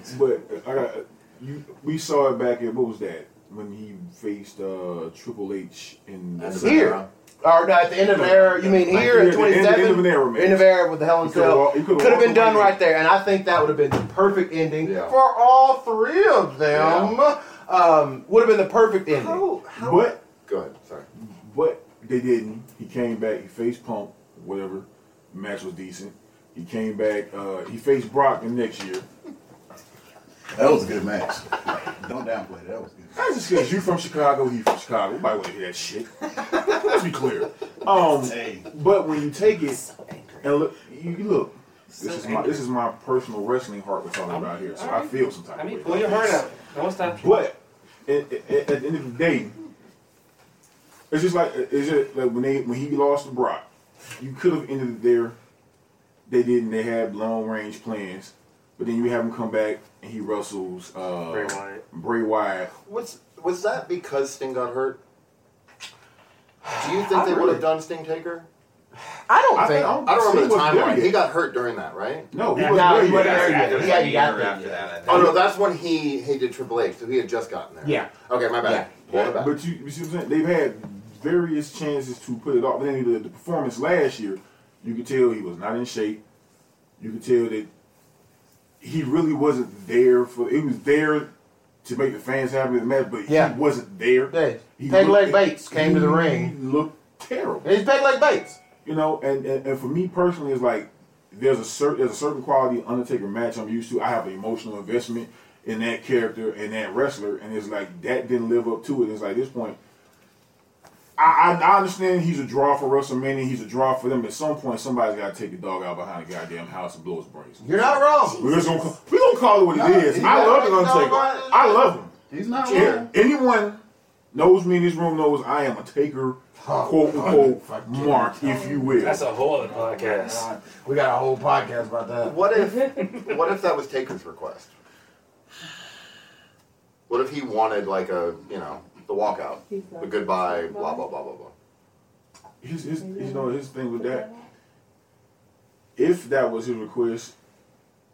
But I got you. We saw it back in what was that when he faced uh, Triple H in End of the Here. Or no, at the end of an era. You mean Like here here at at the end- end of an era, man. End of era with the Hell in could've Cell. could've been done away. right there, and I think that would have been the perfect ending Yeah. for all three of them. Um, would have been the perfect ending. How, how, But Go ahead. Sorry. but they didn't. He came back. He faced Punk. Whatever. match was decent. He came back. Uh, he faced Brock the next year. That was a good match. Don't downplay it. That was good. That's just because you from Chicago, he from Chicago. Nobody want to hear that shit. Let's be clear. Um, Hey. but when you take it and look, you you look. This is my this is my personal wrestling heart we're talking about here, so I feel some type I mean, of way. pull your heart out. Don't stop. But at, at, at the end of the day, it's just like is it like when they when he lost to Brock, you could have ended it there. They didn't. They had long range plans, but then you have him come back and he wrestles uh, Bray Wyatt. Bray Wyatt. Was was that because Sting got hurt? Do you think I they would have done Sting Taker? I don't I think. think- I don't remember the timeline. yet. He got hurt during that, right? No, he Yeah, wasn't no, there he wasn't there yet. It was Yeah, like got there, after that. Oh no, that's when he he did Triple H, so he had just gotten there. Yeah. Okay, my bad. Pull it. But you, you see what I'm saying? They've had various chances to put it off. But then the, the performance last year, you could tell he was not in shape. You could tell that he really wasn't there for. He was there to make the fans happy with the match, but Yeah. he wasn't there. Yeah. He Peg Leg Bates came to the he ring. Looked terrible. He's Peg Leg Bates. You know, and, and, and for me personally, it's like there's a certain there's a certain quality Undertaker match I'm used to. I have an emotional investment in that character and that wrestler, and it's like that didn't live up to it. It's like at this point, I, I, I understand he's a draw for WrestleMania. He's a draw for them. At some point, somebody's got to take the dog out behind the goddamn house and blow his brains. You're not wrong. We're just gonna call, we're gonna call it what it No, is. I love it. the Undertaker. I love him. He's not Yeah, wrong. anyone knows me in this room knows I am a taker, oh, quote unquote, mark, if you will. That's a whole other podcast. Oh, we got a whole podcast about that. What if what if that was Taker's request? What if he wanted like a you know the walkout, the goodbye, blah blah blah blah blah. his, his, you know his thing with that. If that was his request,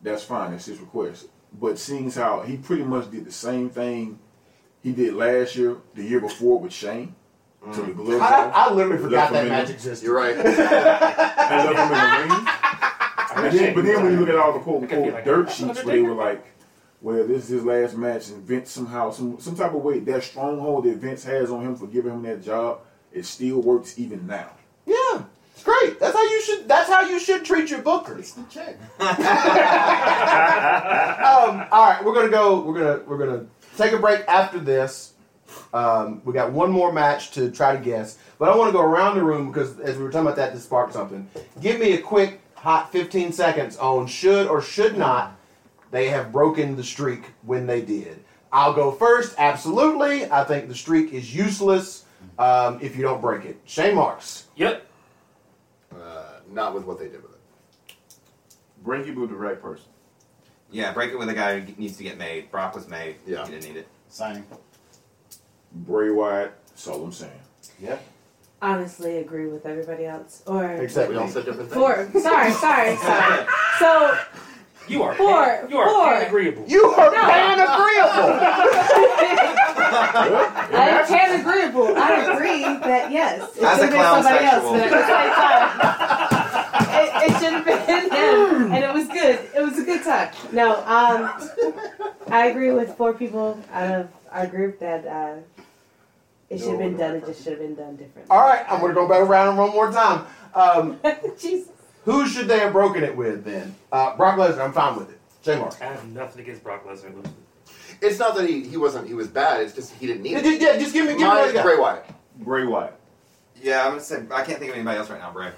that's fine. That's his request. But seeing as how he pretty much did the same thing he did last year, the year before with Shane, to the mm. gloves I, I literally forgot that in match existed. You're right. and left him in the ring. And then, but then when you look at all the quote unquote dirt sheets where they were like, well, this is his last match, and Vince somehow, some some type of way, that stronghold that Vince has on him for giving him that job, it still works even now. Yeah, it's great. That's how you should. That's how you should treat your bookers. The check. um, all right, we're gonna go. We're gonna we're gonna take a break after this. Um, we got one more match to try to guess, but I want to go around the room because as we were talking about that, this sparked something. Give me a quick hot 15 seconds on should or should not they have broken the streak when they did. I'll go first. Absolutely, I think the streak is useless um, if you don't break it. Shane Marks. Yep. Uh, not with what they did with it. Break it with the right person. Yeah, break it with a guy who needs to get made. Brock was made. Yeah. He didn't need it. Signing. Bray Wyatt, that's all I'm saying. Yeah. Honestly, agree with everybody else. Or Except We all said different things. for sorry, sorry, sorry. So You are Four, pan, you are four. pan agreeable. You are No. pan agreeable. I can agreeable. I agree that yes, it As a should have been somebody sexual. else, but at the same time, it, it should have been him, and it was good. It was a good time. No, um, I agree with four people out of our group that uh, it should have been done. It just should have been done differently. All right, I'm gonna go back around one more time. Um, Jesus. Who should they have broken it with then? Uh, Brock Lesnar. I'm fine with it. J Mark. I have nothing against Brock Lesnar. It's not that he, he wasn't he was bad. It's just he didn't need Yeah, it. just, yeah, just give me, give me Mine what is you got. Bray Wyatt. Bray Wyatt. Yeah, I'm gonna say I can't think of anybody else right now, Bray.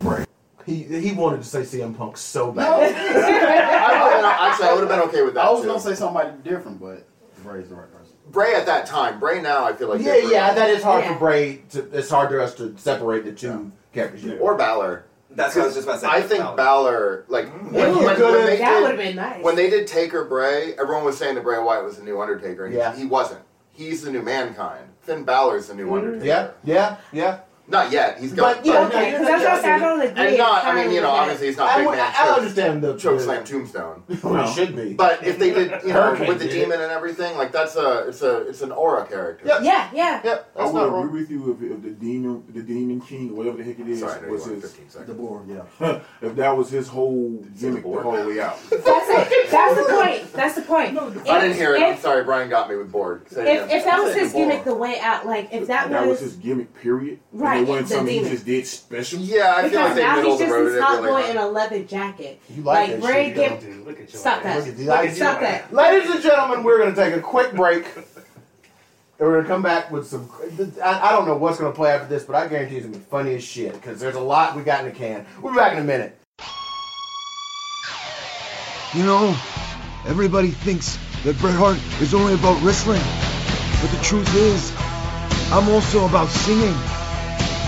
Bray. He he wanted to say CM Punk so No. bad. I would've been, actually, I would have been okay with that. I was too. gonna say somebody different, but Bray's the right person. Bray at that time. Bray now, I feel like yeah, different. yeah, that is hard Yeah. for Bray. To, it's hard for us to separate the two characters. Yeah. Or Balor. That's what I was just about to say. I think Balor. Balor, like mm. when, Ooh, when, good. when they That would have did, been nice. when they did Taker Bray, everyone was saying that Bray Wyatt was the new Undertaker, and Yeah. he wasn't. He's the new Mankind. Finn Balor's the new mm. Undertaker. yeah, yeah, yeah. Not yet. He's got. But, yeah, okay, no, because that's what I said. I don't agree. and not. I mean, you know, entirely obviously he's not I, big would- man. I, I choke- understand the Choke slam tombstone. Well, it should be. But if they did, you know, with the demon and everything, like that's a, it's a, it's an aura character. Yep. Yeah, yeah. Yep. I would agree with you if, if the demon, the demon king, or whatever the heck it is, Sorry, I know you was wanted his. 15 The seconds. board, yeah. if that was his whole gimmick the board? whole way out. That's it. That's the point. That's the point. I didn't hear it. I'm sorry, Brian got me with bored. Say if, if that was his gimmick, the way out, like if that, that was was, his gimmick, period. Right, And it wasn't the something demon. he just did special. Yeah, I feel like because they now middle he's the just road this it hot really boy hard. in a leather jacket. You like that Bray shit, you give- Dude, look at you. Stop that. Look at. Look at Stop that. Ladies and gentlemen, we're going to take a quick break. And we're going to come back with some. I, I don't know what's going to play after this, but I guarantee it's going to be funny as shit because there's a lot we got in the can. We'll be back in a minute. You know, everybody thinks that Bret Hart is only about wrestling. But the truth is, I'm also about singing.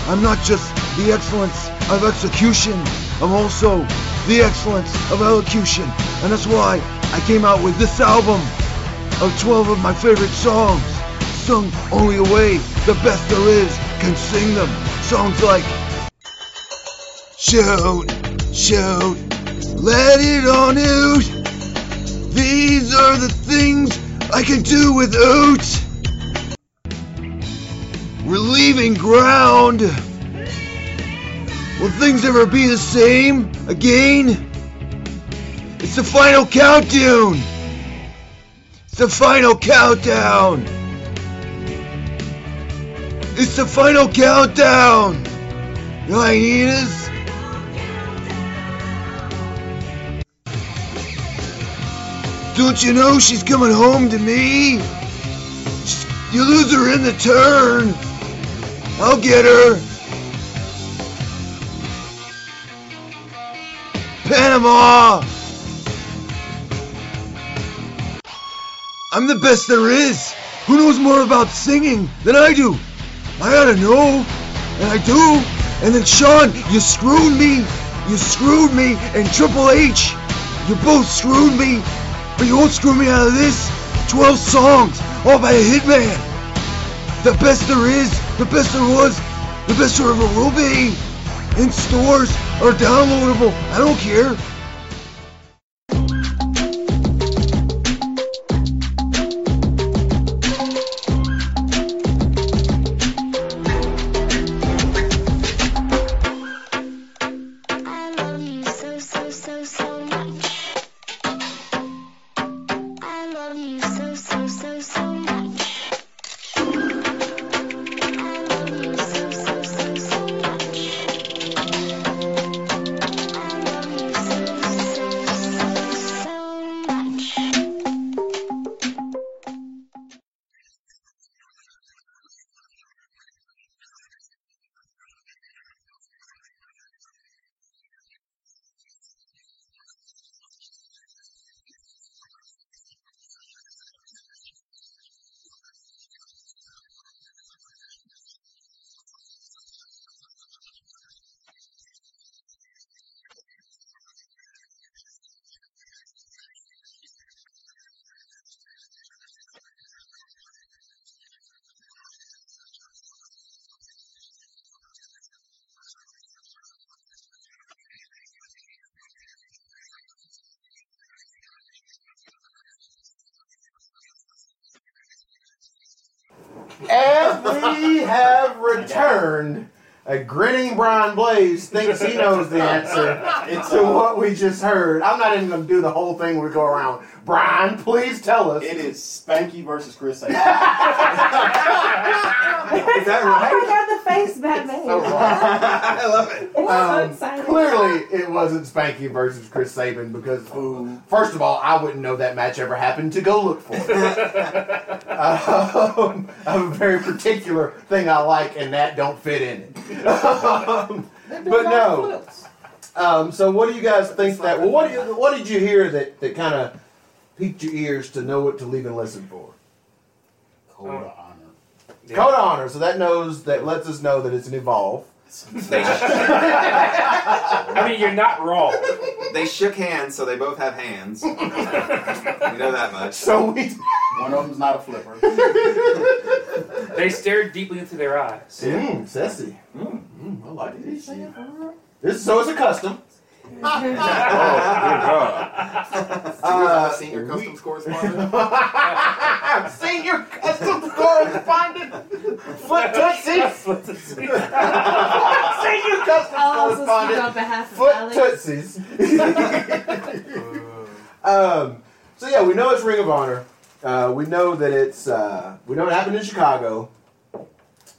I'm not just the excellence of execution, I'm also the excellence of elocution. And that's why I came out with this album of 12 of my favorite songs, sung only a way the best there is can sing them. Songs like Shout, shout, let it on out. These are the things I can do without. We're leaving ground. Will things ever be the same again? It's the final countdown. It's the final countdown. It's the final countdown. You hyenas. Don't you know she's coming home to me? You lose her in the turn. I'll get her. Panama. I'm the best there is. Who knows more about singing than I do? I gotta know, and I do. And then Sean, you screwed me. You screwed me, and Triple H, you both screwed me. But you won't screw me out of this. 12 songs, all by a hitman. The best there is, the best there was, the best there ever will be. In stores or downloadable, I don't care. And we have returned. A grinning Brian Blaze thinks he knows the answer to what we just heard. I'm not even going to do the whole thing we go around. Brian, please tell us. It is Spanky versus Chris Sabin. Is that right? I got the face Batman. I love it. It's so Um, exciting. Clearly, it wasn't Spanky versus Chris Sabin because, first of all, I wouldn't know that match ever happened to go look for it. um, I have a very particular thing I like, and that don't fit in it. Um, but no. Um, so, what do you guys think that? Well, what, do you- what did you hear that, that kind of piqued your ears to know what to leave and listen for? Code of honor. Code of honor. So that knows that lets us know that it's an evolve. I mean, you're not wrong. They shook hands, so they both have hands. we know that much. So we. One of them's not a flipper. They stared deeply into their eyes. Mmm, sassy. Mm, I like it. This is so it's a custom. Oh, Uh, senior customs correspondent. Senior customs correspondent. Foot Tootsies. Senior customs I'll also speak on correspondent. behalf of Foot Alex. Tootsies. um, so yeah, we know it's Ring of Honor. Uh, we know that it's. Uh, we know it happened in Chicago.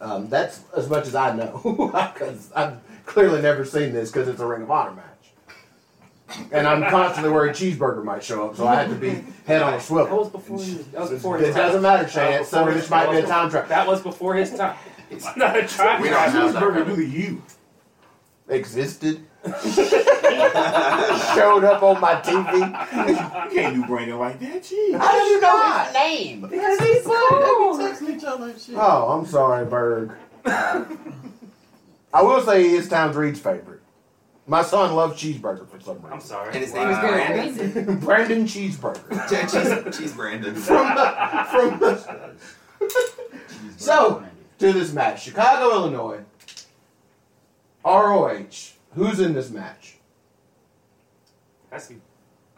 Um, that's as much as I know because I've clearly never seen this because it's a Ring of Honor match. And I'm constantly worried cheeseburger might show up, so I had to be head on a That swivel. was before his, that was before his It time. doesn't matter, Shane. That was Some of before this might be a time trap. That was before his time. It's not a time We don't have. Cheeseburger do you. Existed. Showed up on my TV. You can't do Brandon like that, gee. How did you know his name? Because he's cool. Texting each other and shit. Oh, I'm sorry, Berg. I will say he is Towns Reed's favorite. My son loves cheeseburger for some reason. I'm reason. sorry. And his name is Brandon. Brandon Cheeseburger. cheese, cheese Brandon. From the, from the, so, to this match Chicago, Illinois. ROH. Who's in this match? That's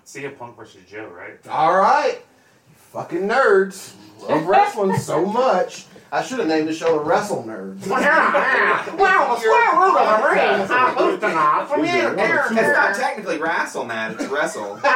CM Punk versus Joe, right? All right. You fucking nerds. Love wrestling so much. I should have named the show the Wrestle Nerds. well, the square root of the ring. I'm boosting off from here, here, It's not technically wrestle, man. It's wrestle.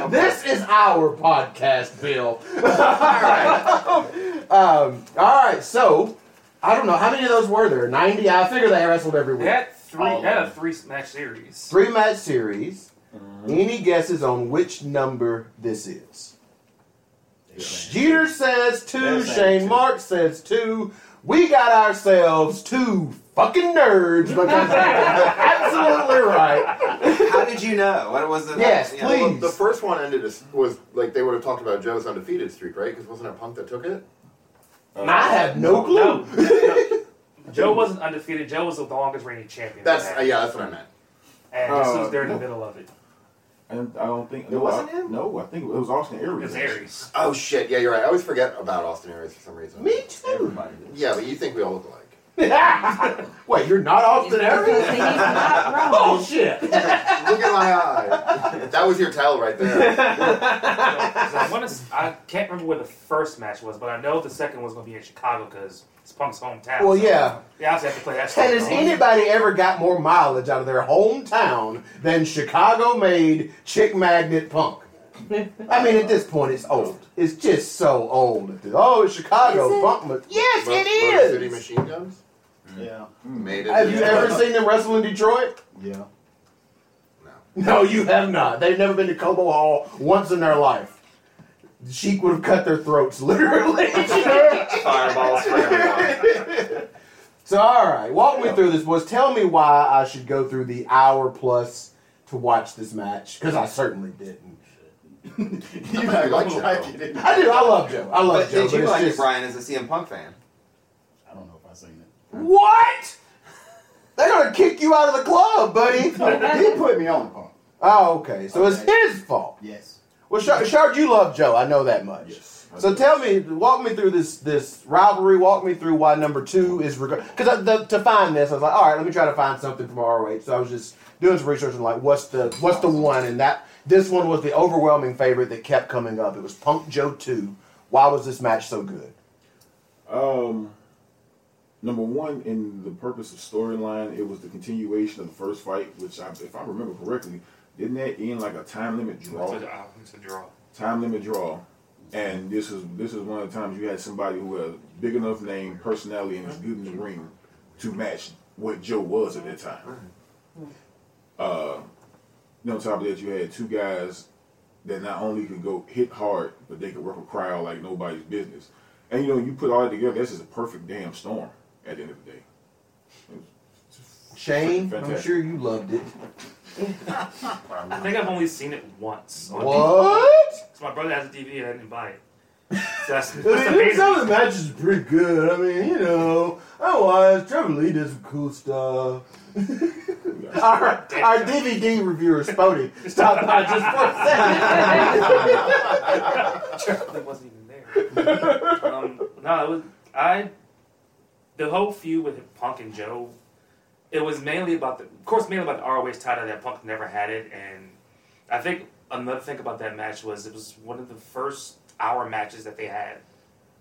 This is our podcast, Bill. all right. Um, all right. So, I don't know how many of those were there. Ninety. I figure they wrestled every They week. had three. They had a three match series. Three match series. Mm-hmm. Any guesses on which number this is? Jeter says two. They're Shane two. Mark says two. We got ourselves two fucking nerds because absolutely right. How How did you know? What was it? Yes, yeah, please. Well, the first one ended as, was like they would have talked about Joe's undefeated streak, right? Because wasn't it Punk that took it? I have no clue. No, no. Joe wasn't undefeated. Joe was the longest reigning champion. That's uh, yeah, that's what I meant. And this was there in the middle of it. And I don't think It no, wasn't I, him? No, I think it was Austin It Aries. was Aries. Oh shit! Yeah, you're right. I always forget about Austin Aries for some reason. Me too. Everybody does. Yeah, but you think we all look alike? Wait, you're not Austin Aries? Oh shit! Look at my eye. That was your tell right there. I, wanna, s- I can't remember where the first match was, but I know the second was going to be in Chicago because it's Punk's hometown. Well, so yeah. They obviously have to play that. And has home. anybody ever got more mileage out of their hometown than Chicago-made chick magnet punk? I mean, at this point, it's old. It's just so old. Oh, it's Chicago Is it? punk. Yes, Mo- it Motor City. Machine Guns Mm. Yeah. Mm, made it. Have you ever seen them wrestle in Detroit? Yeah. No, No, you have not. They've never been to Cobo Hall once in their life. Sheik would have cut their throats, literally. Fireballs for everyone. so, all right, walk me through this, boys. Tell me why I should go through the hour plus to watch this match, because I certainly didn't. You're not like Joe. it. I do. I love Joe. I love But Joe. did you it's like just- it, Brian, as a CM Punk fan? I don't know if I've seen it. What? They're gonna kick you out of the club, buddy. He put me on the pump. oh, okay. So it's his fault. Yes. Well, Shard, Shard, you love Joe. I know that much. Yes. So tell me, walk me through this this rivalry. Walk me through why number two is because to find this, I was like, all right, let me try to find something from ROH. So I was just doing some research and like, what's the what's the one? And that this one was the overwhelming favorite that kept coming up. It was Punk Joe two. Why was this match so good? Um, number one, in the purpose of storyline, it was the continuation of the first fight, which, I, if I remember correctly, didn't that end like a time limit draw? It's a, draw. Time limit draw. And this is this is one of the times you had somebody who had a big enough name, personality, and is good in the ring to match what Joe was at that time. Uh, on top of that, you had two guys that not only could go hit hard, but they could work a crowd like nobody's business. And you know, you put all that together, that's just a perfect damn storm at the end of the day. Shane, I'm sure you loved it. I think I've only seen it once. on What? So my brother has a DVD and I didn't buy it. So that's, that's I mean, some of the matches are pretty good. I mean, you know, otherwise, Trevor Lee does some cool stuff. our, our DVD reviewer, Spody, stopped by just for a second. That wasn't even there. Um, no, it was I. The whole feud with Punk and Joe, it was mainly about the, of course, mainly about the ROH title that Punk never had it, and I think another thing about that match was it was one of the first hour matches that they had.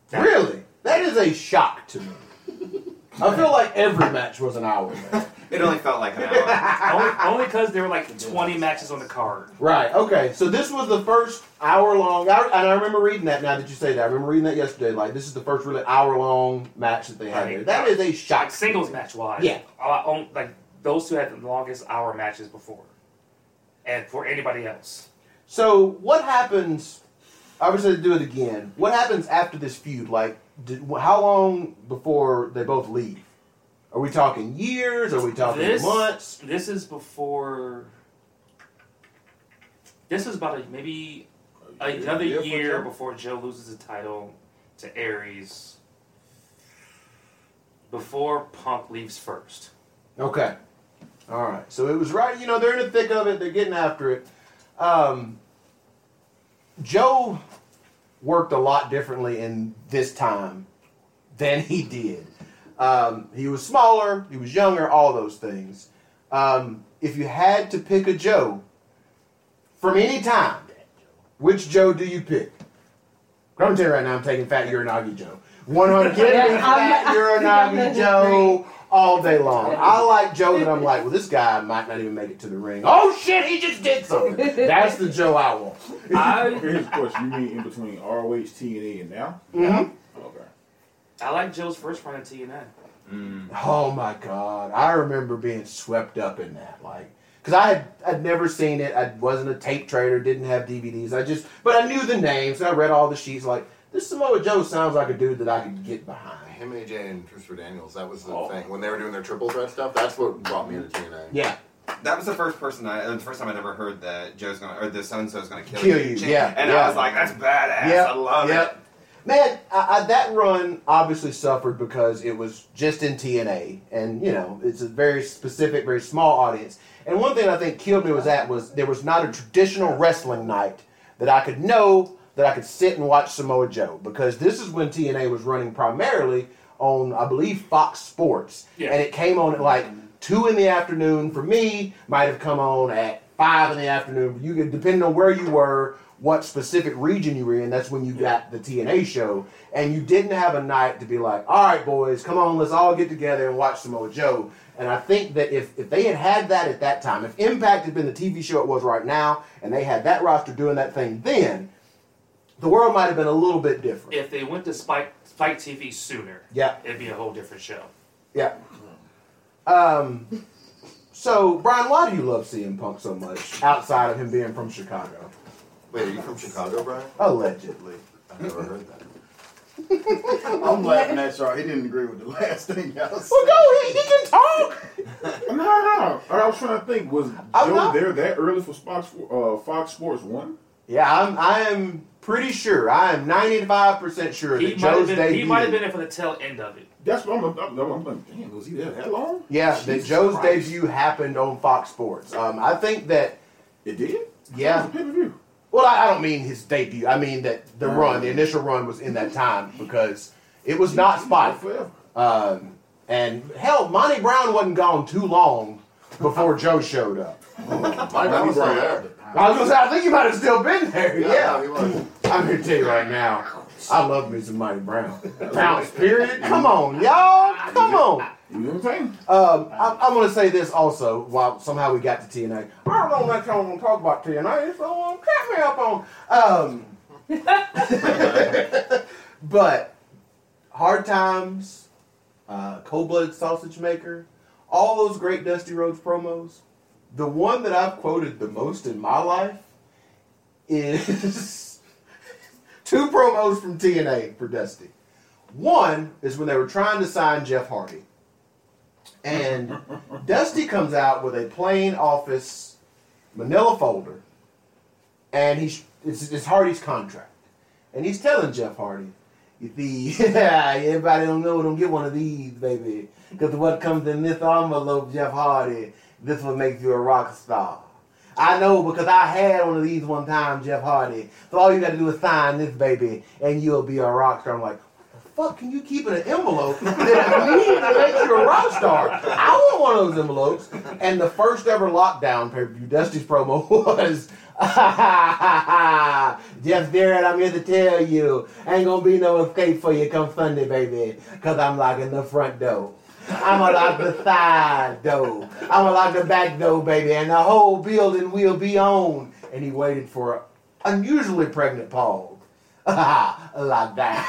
That- really? That is a shock to me. I feel like every match was an hour. It only felt like an hour. only only because there were like twenty matches on the card. Right. Okay. So this was the first hour long, I, and I remember reading that. Now that you say that, I remember reading that yesterday. Like this is the first really hour long match that they had there. That is a shock. Like singles match wise. Yeah. Uh, on- like those two had the longest hour matches before, and for anybody else. So what happens? Obviously, to do it again. What happens after this feud? Like, did, how long before they both leave? Are we talking years? Are we talking this months? This is before. This is about a, maybe another year year, before Joe loses the title to Aries. Before Punk leaves first. Okay. All right. So it was right. You know, they're in the thick of it. They're getting after it. Um, Joe worked a lot differently in this time than he did. Um, he was smaller. He was younger. All those things. Um, if you had to pick a Joe from any time, which Joe do you pick? I'm gonna you right now, I'm taking Fat Uranage Joe. 100 give me Yeah, I'm Fat Uranage Joe all day long. I like Joe that I'm like, well, this guy might not even make it to the ring. Oh shit, he just did something. That's the Joe I want. I Here's the question: You mean in between ROH, TNA, and now? Mhm. Okay. I like Joe's first run at TNA. Oh my god, I remember being swept up in that, like, because I had I'd never seen it. I wasn't a tape trader, didn't have DVDs. I just, but I knew the names. and I read all the sheets. Like, this Samoa Joe sounds like a dude that I could get behind. Him, AJ, and Christopher Daniels. That was the Oh. thing when they were doing their triple threat stuff. That's what brought me into TNA. Yeah, that was the first person I, uh, the first time I'd ever heard that Joe's gonna or the so and so's gonna kill, Kill you, yeah, And yeah. I was like, that's badass. Yep, I love yep. it. Man, I, I, that run obviously suffered because it was just in TNA, and you know it's a very specific, very small audience. And one thing I think killed me was that was there was not a traditional wrestling night that I could know that I could sit and watch Samoa Joe because this is when TNA was running primarily on I believe Fox Sports, Yeah. and it came on at like two in the afternoon for me. Might have come on at five in the afternoon. You could depending on where you were, what specific region you were in. That's when you got the TNA show, and you didn't have a night to be like, all right, boys, come on, let's all get together and watch Samoa Joe. And I think that if, if they had had that at that time, if Impact had been the TV show it was right now, and they had that roster doing that thing then, the world might have been a little bit different. If they went to Spike Spike TV sooner, Yeah. it'd be a whole different show. Yeah. Um. So, Brian, why do you love CM Punk so much outside of him being from Chicago? Wait, are you from Chicago, Brian? Allegedly. I never heard that. I'm laughing at y'all. He didn't agree with the last thing y'all said. Well, go. He, he can talk. No, no. I was trying to think. Was I'm Joe not- there that early for Fox uh, Fox Sports One? Yeah, I'm. I am pretty sure. I am 95 percent sure He that might have Joe's been. He might have been there for the tail end of it. That's what I'm. I'm, I'm, I'm like, damn, was he there that long? Yeah, that Joe's Christ. debut happened on Fox Sports. Um, I think that. It did. Yeah. Pay per view. Well, I, I don't mean his debut. I mean that the run, the initial run, was in that time because it was not Spike. Um, and hell, Monty Brown wasn't gone too long before Joe showed up. My Brown was there. I was gonna say, I think you might have still been there. Yeah, Yeah. I'm here to tell you right now, I love me some Monty Brown. Bounce, period. Come on, y'all. Come on. You know what I'm saying? Um, I'm, I'm going to say this also while somehow we got to TNA. I don't know I want to talk about TNA, so um, catch me up on. Um, but Hard Times, uh, Cold Blooded Sausage Maker, all those great Dusty Rhodes promos. The one that I've quoted the most in my life is two promos from TNA for Dusty. One is when they were trying to sign Jeff Hardy. And Dusty comes out with a plain office manila folder, and he's it's, it's Hardy's contract, and he's telling Jeff Hardy, "The everybody don't know, don't get one of these, baby, because what comes in this envelope, Jeff Hardy, this will make you a rock star." I know because I had one of these one time, Jeff Hardy. So all you got to do is sign this, baby, and you'll be a rock star. I'm like, fuck can you keep in an envelope that immediately makes you a rock star? I want one of those envelopes. And the first ever lockdown pay per view, Dusty's promo was. Jeff Jarrett, I'm here to tell you, ain't gonna be no escape for you come Sunday, baby, cause I'm locking the front door. I'm gonna lock the side door. I'm gonna lock the back door, baby, and the whole building will be on. And he waited for an unusually pregnant pause. Lockdown.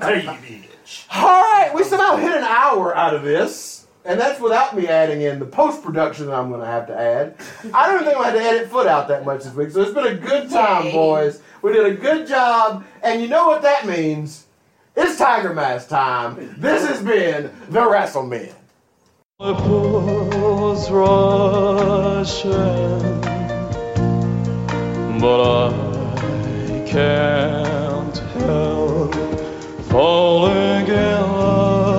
There you bitch. All right, we somehow hit an hour out of this, and that's without me adding in the post production that I'm going to have to add. I don't think I had to edit foot out that much this week, so it's been a good time, boys. We did a good job, and you know what that means? It's Tiger Mask time. This has been the Wrassle Men. rushing, but I can't help falling in love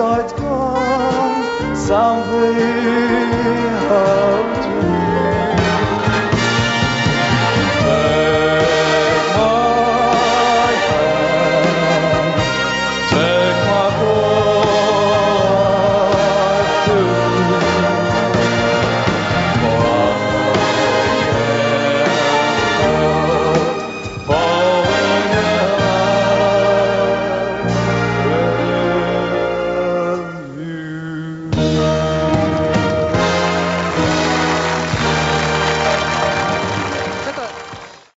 Something out to me.